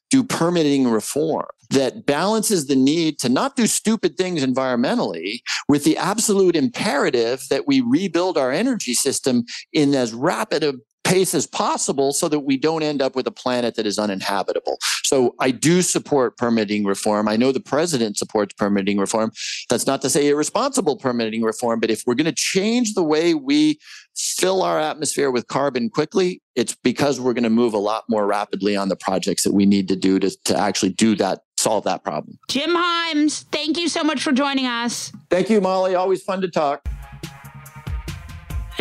[SPEAKER 3] do permitting reform that balances the need to not do stupid things environmentally with the absolute imperative that we rebuild our energy system in as rapid a pace as possible so that we don't end up with a planet that is uninhabitable. So I do support permitting reform. I know the president supports permitting reform. That's not to say irresponsible permitting reform, but if we're going to change the way we fill our atmosphere with carbon quickly, it's because we're going to move a lot more rapidly on the projects that we need to do to, to actually do that, solve that problem.
[SPEAKER 1] Jim Himes, thank you so much for joining us.
[SPEAKER 3] Thank you, Molly. Always fun to talk.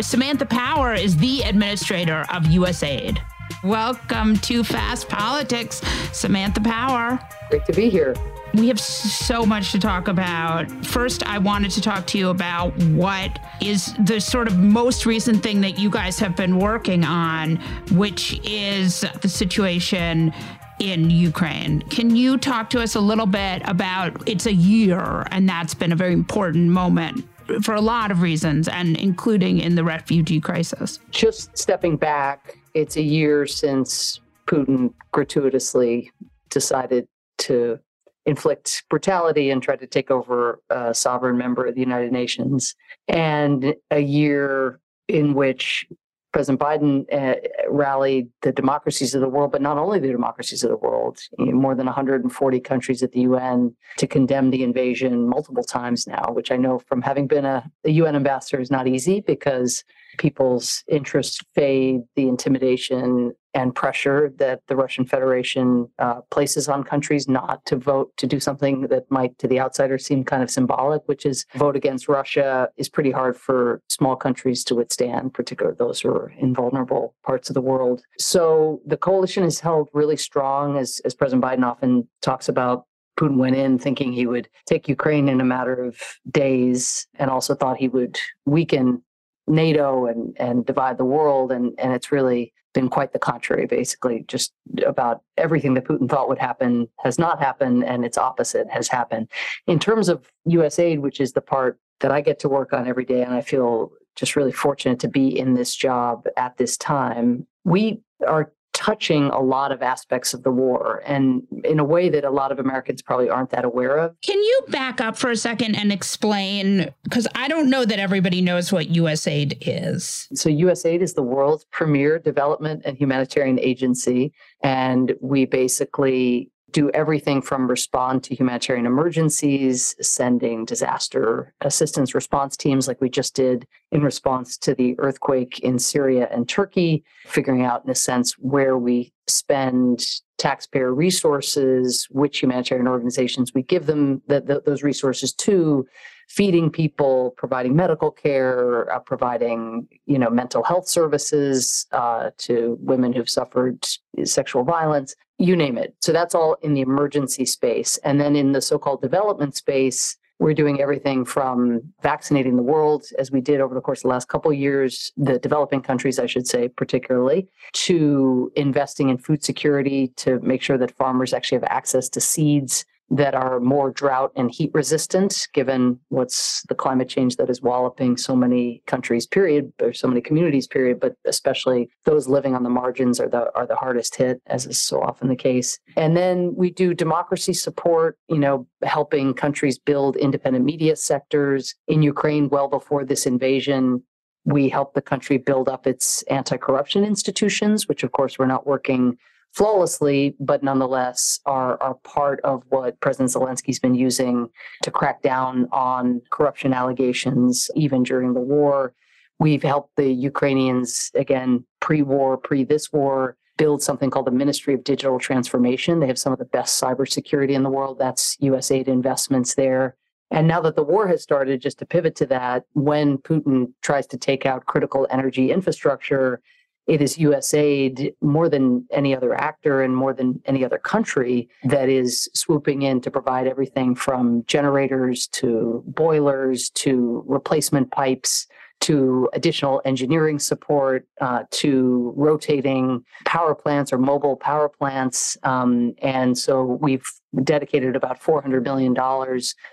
[SPEAKER 1] Samantha Power is the administrator of USAID. Welcome to Fast Politics, Samantha Power.
[SPEAKER 4] Great to be here.
[SPEAKER 1] We have so much to talk about. First, I wanted to talk to you about what is the sort of most recent thing that you guys have been working on, which is the situation in Ukraine. Can you talk to us a little bit about it's a year, and that's been a very important moment for a lot of reasons, and including in the refugee crisis.
[SPEAKER 4] Just stepping back, it's a year since Putin gratuitously decided to inflict brutality and try to take over a sovereign member of the United Nations, and a year in which President Biden uh, rallied the democracies of the world, but not only the democracies of the world, you know, more than 140 countries at the UN to condemn the invasion multiple times now, which I know from having been a, a UN ambassador is not easy because people's interests fade, the intimidation and pressure that the Russian Federation uh, places on countries not to vote to do something that might, to the outsider, seem kind of symbolic, which is vote against Russia, is pretty hard for small countries to withstand, particularly those who are in vulnerable parts of the world. So the coalition is held really strong, as, as President Biden often talks about. Putin went in thinking he would take Ukraine in a matter of days and also thought he would weaken NATO and, and divide the world. And, and it's really been quite the contrary, basically. Just about everything that Putin thought would happen has not happened, and its opposite has happened. In terms of USAID, which is the part that I get to work on every day, and I feel just really fortunate to be in this job at this time, we are touching a lot of aspects of the war and in a way that a lot of Americans probably aren't that aware of.
[SPEAKER 1] Can you back up for a second and explain? Because I don't know that everybody knows what USAID is.
[SPEAKER 4] So, USAID is the world's premier development and humanitarian agency. And we basically do everything from respond to humanitarian emergencies, sending disaster assistance response teams like we just did in response to the earthquake in Syria and Turkey, figuring out, in a sense, where we spend taxpayer resources, which humanitarian organizations we give them the, the, those resources to, feeding people, providing medical care, uh, providing you know mental health services uh, to women who've suffered sexual violence, you name it. So that's all in the emergency space, and then in the so-called development space. We're doing everything from vaccinating the world, as we did over the course of the last couple years, the developing countries, I should say, particularly, to investing in food security to make sure that farmers actually have access to seeds that are more drought and heat resistant, given what's the climate change that is walloping so many countries, period, or so many communities, period, but especially those living on the margins are the are the hardest hit, as is so often the case. And then we do democracy support, you know, helping countries build independent media sectors. In Ukraine, well before this invasion, we help the country build up its anti-corruption institutions, which of course we're not working flawlessly, but nonetheless are, are part of what President Zelensky's been using to crack down on corruption allegations, even during the war. We've helped the Ukrainians, again, pre war, pre this war, build something called the Ministry of Digital Transformation. They have some of the best cybersecurity in the world. That's USAID investments there. And now that the war has started, just to pivot to that, when Putin tries to take out critical energy infrastructure, it is USAID more than any other actor and more than any other country that is swooping in to provide everything from generators to boilers to replacement pipes to additional engineering support uh, to rotating power plants or mobile power plants. Um, and so we've dedicated about $400 million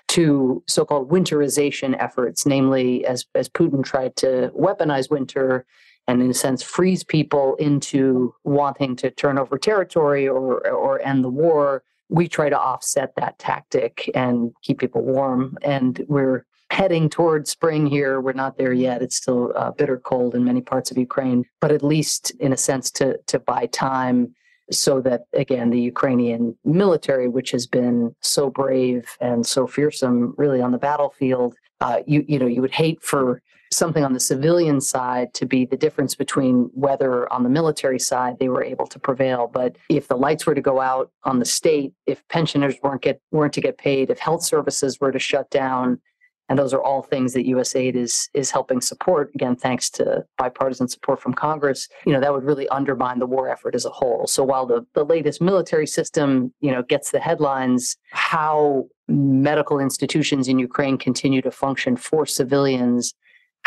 [SPEAKER 4] to so called winterization efforts, namely, as, as Putin tried to weaponize winter and in a sense freeze people into wanting to turn over territory or or end the war we try to offset that tactic and keep people warm. And we're heading towards spring here. We're not there yet. It's still uh, bitter cold in many parts of ukraine but at least in a sense to to buy time so that again the ukrainian military which has been so brave and so fearsome really on the battlefield uh, you you know you would hate for something on the civilian side to be the difference between whether on the military side they were able to prevail. But if the lights were to go out on the state, if pensioners weren't get weren't to get paid, if health services were to shut down, and those are all things that USAID is is helping support. Again, thanks to bipartisan support from Congress, you know that would really undermine the war effort as a whole. So while the the latest military system, you know, gets the headlines, how medical institutions in Ukraine continue to function for civilians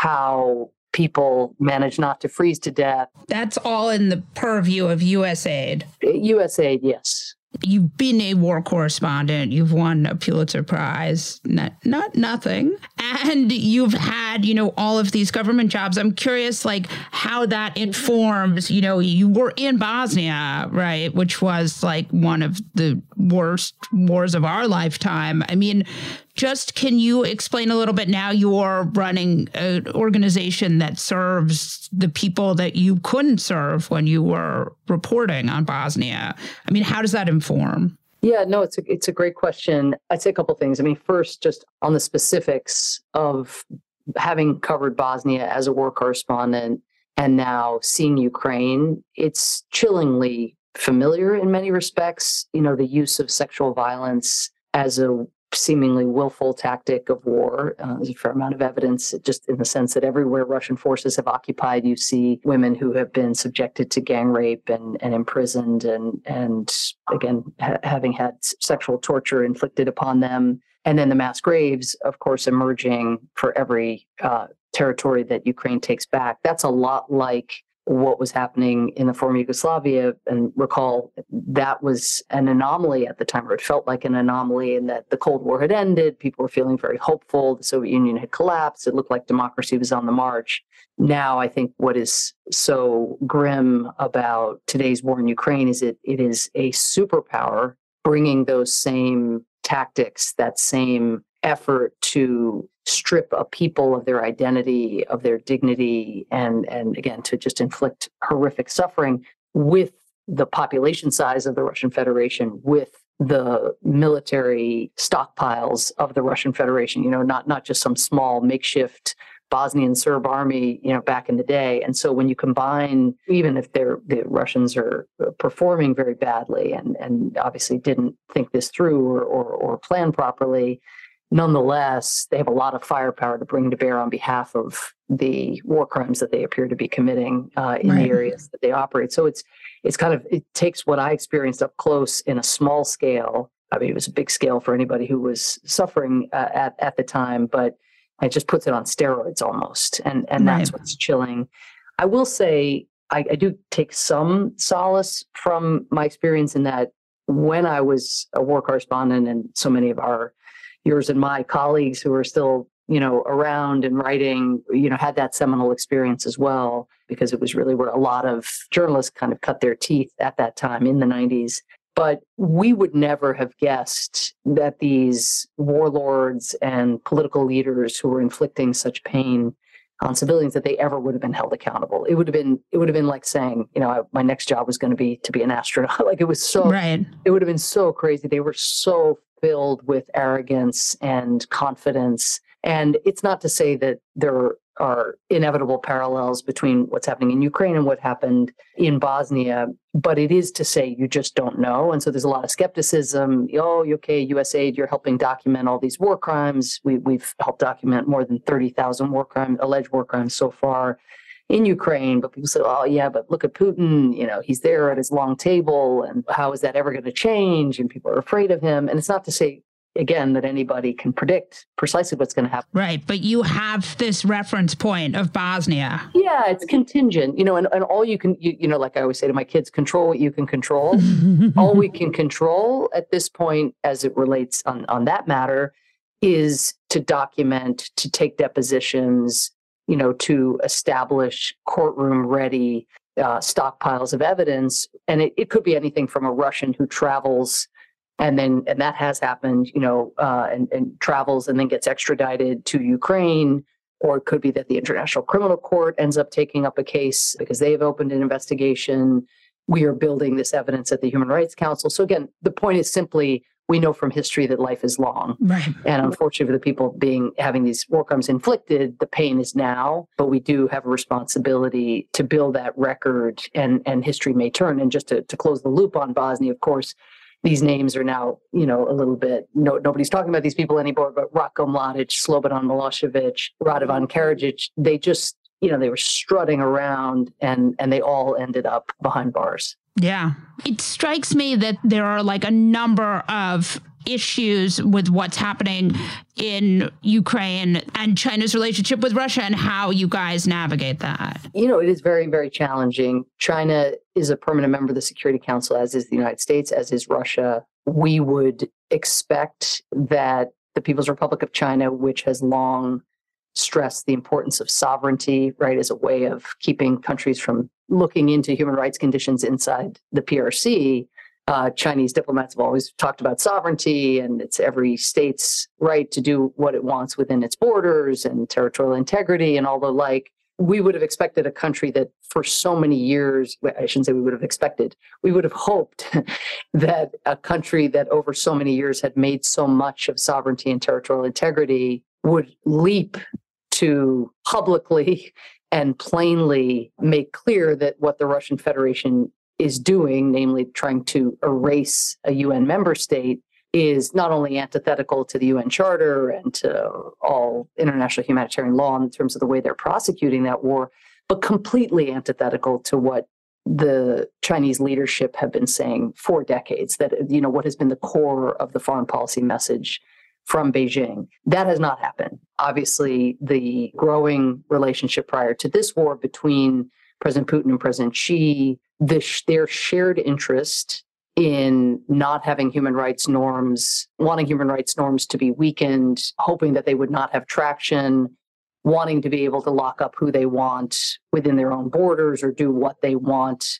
[SPEAKER 4] how people manage not to freeze to death.
[SPEAKER 1] That's all in the purview of USAID.
[SPEAKER 4] USAID, yes.
[SPEAKER 1] You've been a war correspondent. You've won a Pulitzer Prize, not not nothing, and you've had you know all of these government jobs. I'm curious, like how that informs. You know, you were in Bosnia, right, which was like one of the worst wars of our lifetime. I mean, just can you explain a little bit now you're running an organization that serves the people that you couldn't serve when you were reporting on Bosnia? I mean, how does that inform?
[SPEAKER 4] Yeah, no, it's a it's a great question. I'd say a couple things. I mean, first, just on the specifics of having covered Bosnia as a war correspondent and now seeing Ukraine, it's chillingly familiar in many respects. You know, the use of sexual violence as a seemingly willful tactic of war. Uh, there's a fair amount of evidence, just in the sense that everywhere Russian forces have occupied, you see women who have been subjected to gang rape and, and imprisoned, and and again ha- having had sexual torture inflicted upon them. And then the mass graves, of course, emerging for every uh, territory that Ukraine takes back. That's a lot like what was happening in the former Yugoslavia and recall that was an anomaly at the time, or it felt like an anomaly in that the Cold War had ended. People were feeling very hopeful. The Soviet Union had collapsed. It looked like democracy was on the march. Now, I think what is so grim about today's war in Ukraine is it, it is a superpower bringing those same tactics, that same effort to strip a people of their identity, of their dignity, and and again to just inflict horrific suffering with the population size of the Russian Federation, with the military stockpiles of the Russian Federation. You know, not not just some small makeshift Bosnian Serb army, you know, back in the day. And so when you combine, even if they're the Russians are performing very badly and and obviously didn't think this through or or, or plan properly, nonetheless, they have a lot of firepower to bring to bear on behalf of the war crimes that they appear to be committing uh, in right. the areas that they operate. So it's it's kind of it takes what I experienced up close in a small scale. I mean, it was a big scale for anybody who was suffering uh, at at the time, but it just puts it on steroids almost, and and right. that's what's chilling. I will say I, I do take some solace from my experience in that when I was a war correspondent, and so many of our yours and my colleagues who are still you know around and writing you know had that seminal experience as well because it was really where a lot of journalists kind of cut their teeth at that time in the 90s but we would never have guessed that these warlords and political leaders who were inflicting such pain on civilians that they ever would have been held accountable. It would have been it would have been like saying, you know, I, my next job was going to be to be an astronaut. like it was so
[SPEAKER 1] right.
[SPEAKER 4] It would have been so crazy. They were so filled with arrogance and confidence. And it's not to say that there are inevitable parallels between what's happening in Ukraine and what happened in Bosnia. But it is to say you just don't know. And so there's a lot of skepticism. Oh, okay, USAID, you're helping document all these war crimes. We, we've helped document more than 30,000 war crimes, alleged war crimes so far in Ukraine. But people say, oh, yeah, but look at Putin. You know, he's there at his long table. And how is that ever going to change? And people are afraid of him. And it's not to say again that anybody can predict precisely what's going to happen.
[SPEAKER 1] Right, but you have this reference point of Bosnia.
[SPEAKER 4] Yeah, it's contingent, you know, and, and all you can, you, you know, like I always say to my kids, control what you can control. all we can control at this point, as it relates on on that matter, is to document, to take depositions, you know, to establish courtroom ready uh, stockpiles of evidence, and it, it could be anything from a Russian who travels and then and that has happened, you know, uh, and, and travels and then gets extradited to Ukraine. Or it could be that the International Criminal Court ends up taking up a case because they've opened an investigation. We are building this evidence at the Human Rights Council. So again, the point is simply we know from history that life is long.
[SPEAKER 1] Right.
[SPEAKER 4] And unfortunately for the people being having these war crimes inflicted, the pain is now, but we do have a responsibility to build that record and and history may turn. And just to, to close the loop on Bosnia, of course, these names are now, you know, a little bit, no, nobody's talking about these people anymore, but Ratko Mladic, Slobodan Milosevic, Radovan Karadzic, they just, you know, they were strutting around and, and they all ended up behind bars.
[SPEAKER 1] Yeah. It strikes me that there are like a number of issues with what's happening in Ukraine and China's relationship with Russia and how you guys navigate that?
[SPEAKER 4] You know, it is very, very challenging. China is a permanent member of the Security Council, as is the United States, as is Russia. We would expect that the People's Republic of China, which has long stressed the importance of sovereignty, right, as a way of keeping countries from looking into human rights conditions inside the PRC, uh, Chinese diplomats have always talked about sovereignty and it's every state's right to do what it wants within its borders and territorial integrity and all the like. We would have expected a country that for so many years, I shouldn't say we would have expected, we would have hoped that a country that over so many years had made so much of sovereignty and territorial integrity would leap to publicly and plainly make clear that what the Russian Federation is doing, namely trying to erase a UN member state, is not only antithetical to the UN Charter and to all international humanitarian law in terms of the way they're prosecuting that war, but completely antithetical to what the Chinese leadership have been saying for decades that you know what has been the core of the foreign policy message from Beijing. That has not happened. Obviously, the growing relationship prior to this war between President Putin and President Xi the, their shared interest in not having human rights norms, wanting human rights norms to be weakened, hoping that they would not have traction, wanting to be able to lock up who they want within their own borders or do what they want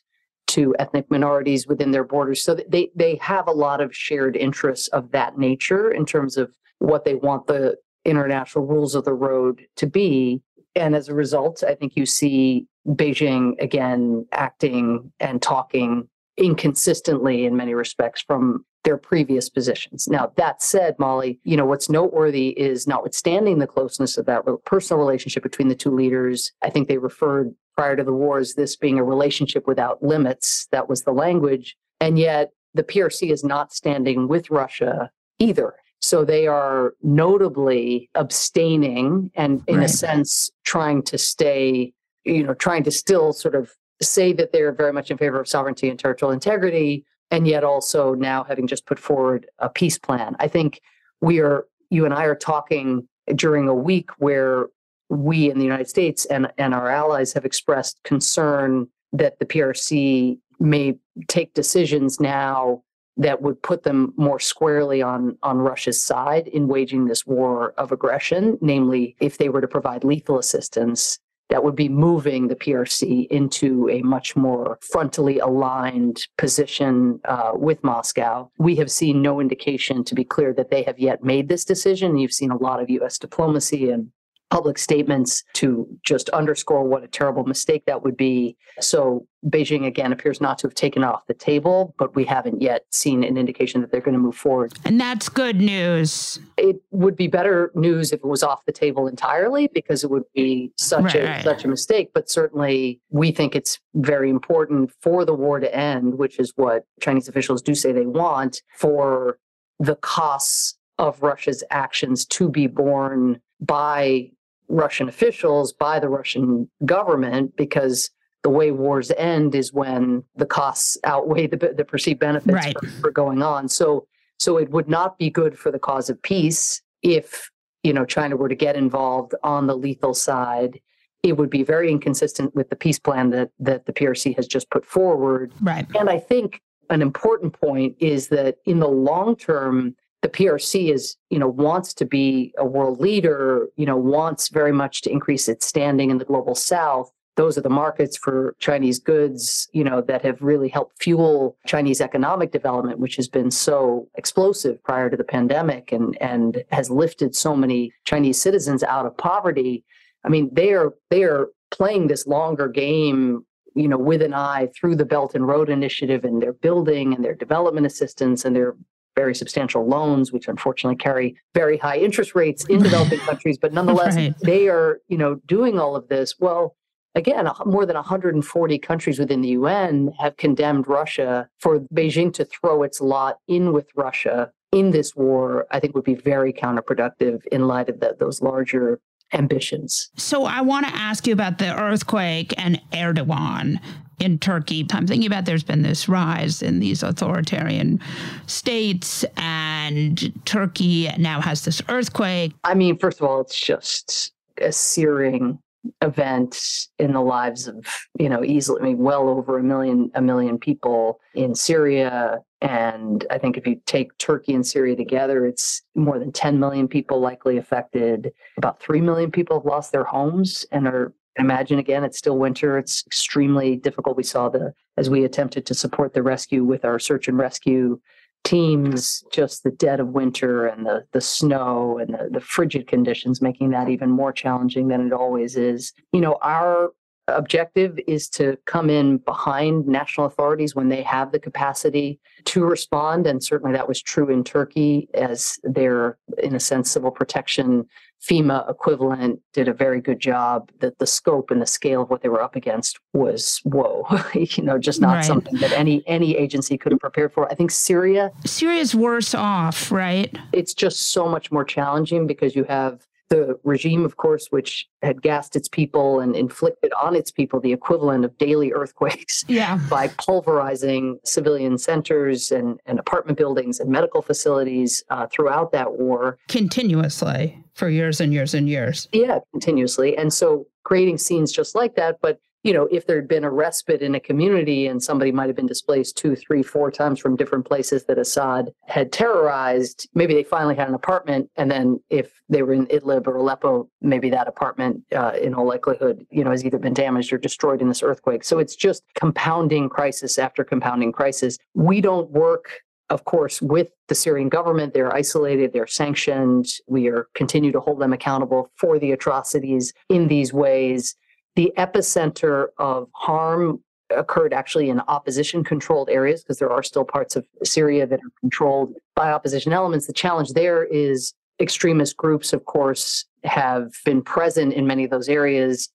[SPEAKER 4] to ethnic minorities within their borders. So they, they have a lot of shared interests of that nature in terms of what they want the international rules of the road to be. And as a result, I think you see Beijing again acting and talking inconsistently in many respects from their previous positions. Now, that said, Molly, you know, what's noteworthy is notwithstanding the closeness of that personal relationship between the two leaders, I think they referred prior to the war as this being a relationship without limits. That was the language. And yet the PRC is not standing with Russia either. So they are notably abstaining and, in right. a sense, trying to stay you know, trying to still sort of say that they're very much in favor of sovereignty and territorial integrity, and yet also now having just put forward a peace plan. I think we are, you and I are talking during a week where we in the United States and, and our allies have expressed concern that the PRC may take decisions now that would put them more squarely on, on Russia's side in waging this war of aggression, namely, if they were to provide lethal assistance that would be moving the PRC into a much more frontally aligned position uh, with Moscow. We have seen no indication, to be clear, that they have yet made this decision. You've seen a lot of U.S. diplomacy and public statements to just underscore what a terrible mistake that would be. So Beijing again appears not to have taken off the table, but we haven't yet seen an indication that they're going to move forward.
[SPEAKER 1] And that's good news.
[SPEAKER 4] It would be better news if it was off the table entirely because it would be such
[SPEAKER 1] Right,
[SPEAKER 4] a
[SPEAKER 1] right.
[SPEAKER 4] such a mistake. But certainly we think it's very important for the war to end, which is what Chinese officials do say they want, for the costs of Russia's actions to be borne by Russian officials, by the Russian government, because the way wars end is when the costs outweigh the, the perceived benefits
[SPEAKER 1] Right.
[SPEAKER 4] for, for going on. So, so it would not be good for the cause of peace if you know China were to get involved on the lethal side. It would be very inconsistent with the peace plan that that the PRC has just put forward.
[SPEAKER 1] Right.
[SPEAKER 4] And I think an important point is that in the long term, the PRC is, you know, wants to be a world leader, you know, wants very much to increase its standing in the global south. Those are the markets for Chinese goods, you know, that have really helped fuel Chinese economic development, which has been so explosive prior to the pandemic and, and has lifted so many Chinese citizens out of poverty. I mean, they are they are playing this longer game you know, with an eye through the Belt and Road Initiative and their building and their development assistance and their very substantial loans, which unfortunately carry very high interest rates in developing countries. But nonetheless,
[SPEAKER 1] Right.
[SPEAKER 4] they are, you know, doing all of this. Well, again, more than 140 countries within the UN have condemned Russia for Beijing to throw its lot in with Russia in this war. I think would be very counterproductive in light of the, those larger ambitions.
[SPEAKER 1] So I want to ask you about the earthquake and Erdogan in Turkey. I'm thinking about there's been this rise in these authoritarian states, and Turkey now has this earthquake.
[SPEAKER 4] I mean, first of all, it's just a searing event in the lives of you know easily I mean well over a million a million people in Syria and I think if you take Turkey and Syria together it's more than 10 million people likely affected about 3 million people have lost their homes and are imagine again it's still winter. It's extremely difficult. We saw the as we attempted to support the rescue with our search and rescue teams just the dead of winter and the the snow and the, the frigid conditions making that even more challenging than it always is. You know our objective is to come in behind national authorities when they have the capacity to respond and certainly that was true in turkey as their in a sense civil protection FEMA equivalent did a very good job. That the scope and the scale of what they were up against was whoa, you know, just not
[SPEAKER 1] Right.
[SPEAKER 4] something that any any agency could have prepared for. I think Syria,
[SPEAKER 1] Syria's worse off, right?
[SPEAKER 4] it's just so much more challenging because you have the regime, of course, which had gassed its people and inflicted on its people the equivalent of daily earthquakes
[SPEAKER 1] Yeah.
[SPEAKER 4] by pulverizing civilian centers and, and apartment buildings and medical facilities uh, throughout that war.
[SPEAKER 1] Continuously for years and years and years.
[SPEAKER 4] Yeah, continuously. And so creating scenes just like that. But, you know, if there had been a respite in a community and somebody might have been displaced two, three, four times from different places that Assad had terrorized, maybe they finally had an apartment. And then if they were in Idlib or Aleppo, maybe that apartment, uh, in all likelihood, you know, has either been damaged or destroyed in this earthquake. So it's just compounding crisis after compounding crisis. We don't work of course, with the Syrian government. They're isolated, they're sanctioned. We are continue to hold them accountable for the atrocities in these ways. The epicenter of harm occurred actually in opposition controlled areas because there are still parts of Syria that are controlled by opposition elements. The challenge there is extremist groups, of course, have been present in many of those areas.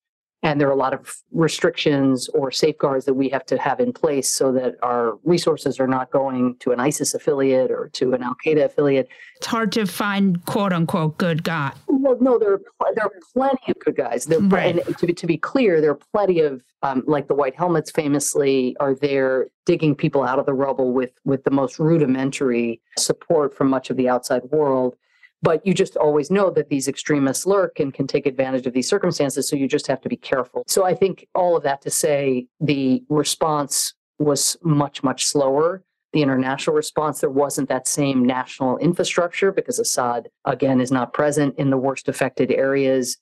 [SPEAKER 4] And there are a lot of restrictions or safeguards that we have to have in place so that our resources are not going to an ISIS affiliate or to an Al Qaeda affiliate.
[SPEAKER 1] It's hard to find quote unquote good guy.
[SPEAKER 4] Well, no, there are pl- there are plenty of good guys. There,
[SPEAKER 1] Right.
[SPEAKER 4] And to be, to be clear, there are plenty of um, like the White Helmets famously are there digging people out of the rubble with with the most rudimentary support from much of the outside world. But you just always know that these extremists lurk and can take advantage of these circumstances. So you just have to be careful. So I think all of that to say the response was much, much slower. The international response, there wasn't that same national infrastructure because Assad, again, is not present in the worst affected areas.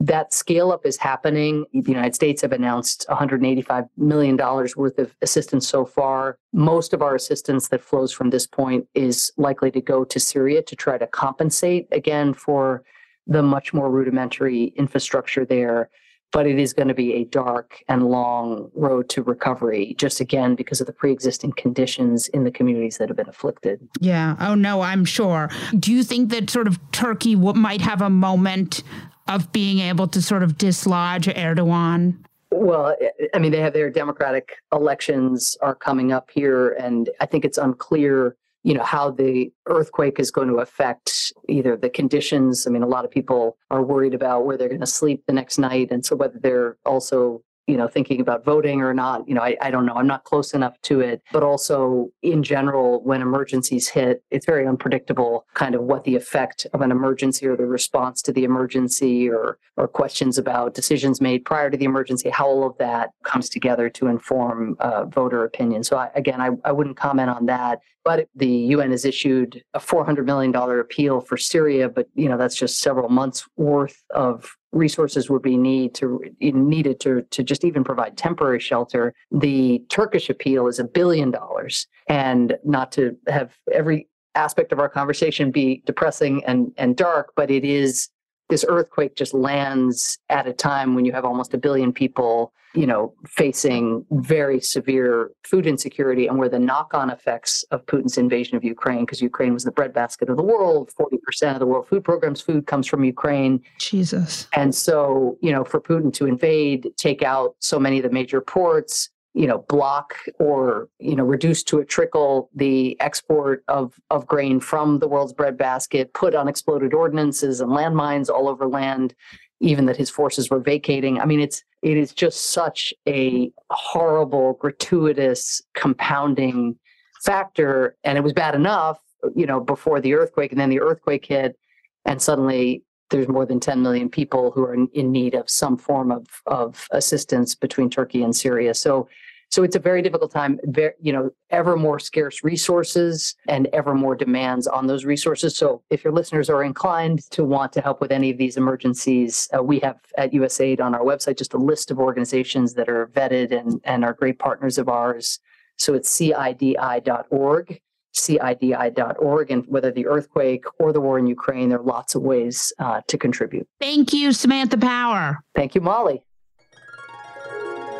[SPEAKER 4] That scale up is happening. The United States have announced $185 million worth of assistance so far. Most of our assistance that flows from this point is likely to go to Syria to try to compensate again for the much more rudimentary infrastructure there but it is going to be a dark and long road to recovery, just again because of the pre existing conditions in the communities that have been afflicted.
[SPEAKER 1] Yeah. Oh, no, I'm sure. Do you think that sort of Turkey might have a moment of being able to sort of dislodge Erdogan?
[SPEAKER 4] Well, I mean, they have their democratic elections are coming up here, and I think it's unclear you know how the earthquake is going to affect either the conditions i mean a lot of people are worried about where they're going to sleep the next night and so whether they're also you know thinking about voting or not you know I, I don't know. I'm not close enough to it. But also in general when emergencies hit it's very unpredictable kind of what the effect of an emergency or the response to the emergency or or questions about decisions made prior to the emergency how all of that comes together to inform uh, voter opinion. So I, again I, I wouldn't comment on that. But the UN has issued a $400 million appeal for Syria, but you know that's just several months worth of resources would be need to needed to to just even provide temporary shelter. The Turkish appeal is a billion dollars, and not to have every aspect of our conversation be depressing and and dark, but it is this earthquake just lands at a time when you have almost a billion people you know facing very severe food insecurity and where the knock-on effects of putin's invasion of ukraine because ukraine was the breadbasket of the world 40% of the world food programs food comes from ukraine.
[SPEAKER 1] Jesus.
[SPEAKER 4] And so you know for putin to invade take out so many of the major ports you know block or you know reduce to a trickle the export of of grain from the world's breadbasket put unexploded ordnances and landmines all over land even that his forces were vacating i mean it's it is just such a horrible gratuitous compounding factor and it was bad enough you know before the earthquake and then the earthquake hit and suddenly there's more than 10 million people who are in, in need of some form of, of assistance between Turkey and Syria. So so it's a very difficult time, very, you know, ever more scarce resources and ever more demands on those resources. So if your listeners are inclined to want to help with any of these emergencies, uh, we have at USAID on our website just a list of organizations that are vetted and, and are great partners of ours. So it's cidi.org cidi.org. And whether the earthquake or the war in Ukraine, there are lots of ways uh, to contribute.
[SPEAKER 1] Thank you, Samantha Power.
[SPEAKER 4] Thank you, Molly.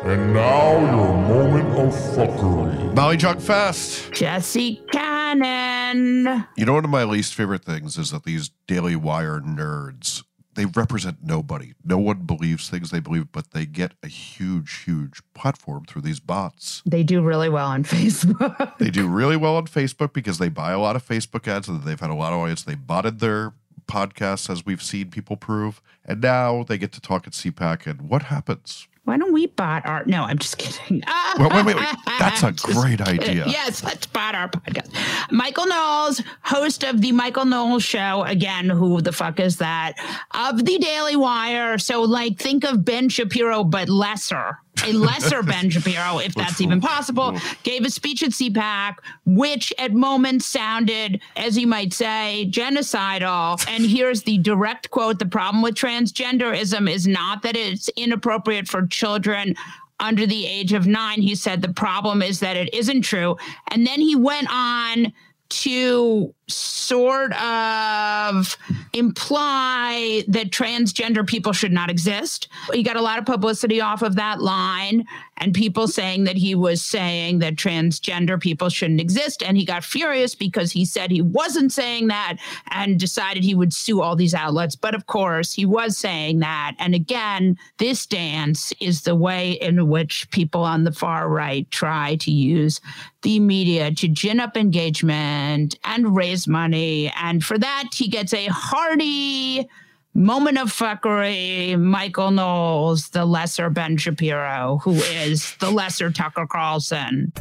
[SPEAKER 5] And now your moment of fuckery.
[SPEAKER 6] Molly Jong-Fast.
[SPEAKER 1] Jesse Cannon.
[SPEAKER 6] You know, one of my least favorite things is that these Daily Wire nerds, they represent nobody. No one believes things they believe, but they get a huge, huge platform through these bots.
[SPEAKER 1] They do really well on Facebook.
[SPEAKER 6] they do really well on Facebook because they buy a lot of Facebook ads and they've had a lot of audience. They botted their podcasts, as we've seen people prove. And now they get to talk at CPAC. And what happens?
[SPEAKER 1] Why don't we bot our? No, I'm just kidding.
[SPEAKER 6] wait, wait, wait, wait. That's a great idea.
[SPEAKER 1] Yes, let's bot our podcast. Michael Knowles, host of the Michael Knowles Show. Again, who the fuck is that? Of the Daily Wire. So, like, think of Ben Shapiro, but lesser a lesser Ben Shapiro, if that's even possible, gave a speech at CPAC, which at moments sounded, as you might say, genocidal. And here's the direct quote The problem with transgenderism is not that it's inappropriate for children under the age of nine. He said the problem is that it isn't true. And then he went on to sort of imply that transgender people should not exist. He got a lot of publicity off of that line and people saying that he was saying that transgender people shouldn't exist. And he got furious because he said he wasn't saying that and decided he would sue all these outlets. But of course, he was saying that. And again, this dance is the way in which people on the far right try to use the media to gin up engagement and raise money. And for that, he gets a hearty moment of fuckery. Michael Knowles, the lesser Ben Shapiro, who is the lesser Tucker Carlson.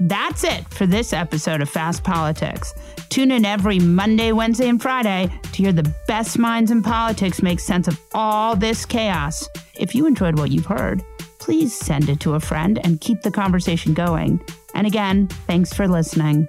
[SPEAKER 1] That's it for this episode of Fast Politics. Tune in every Monday, Wednesday, and Friday to hear the best minds in politics make sense of all this chaos. If you enjoyed what you've heard, please send it to a friend and keep the conversation going. And again, thanks for listening.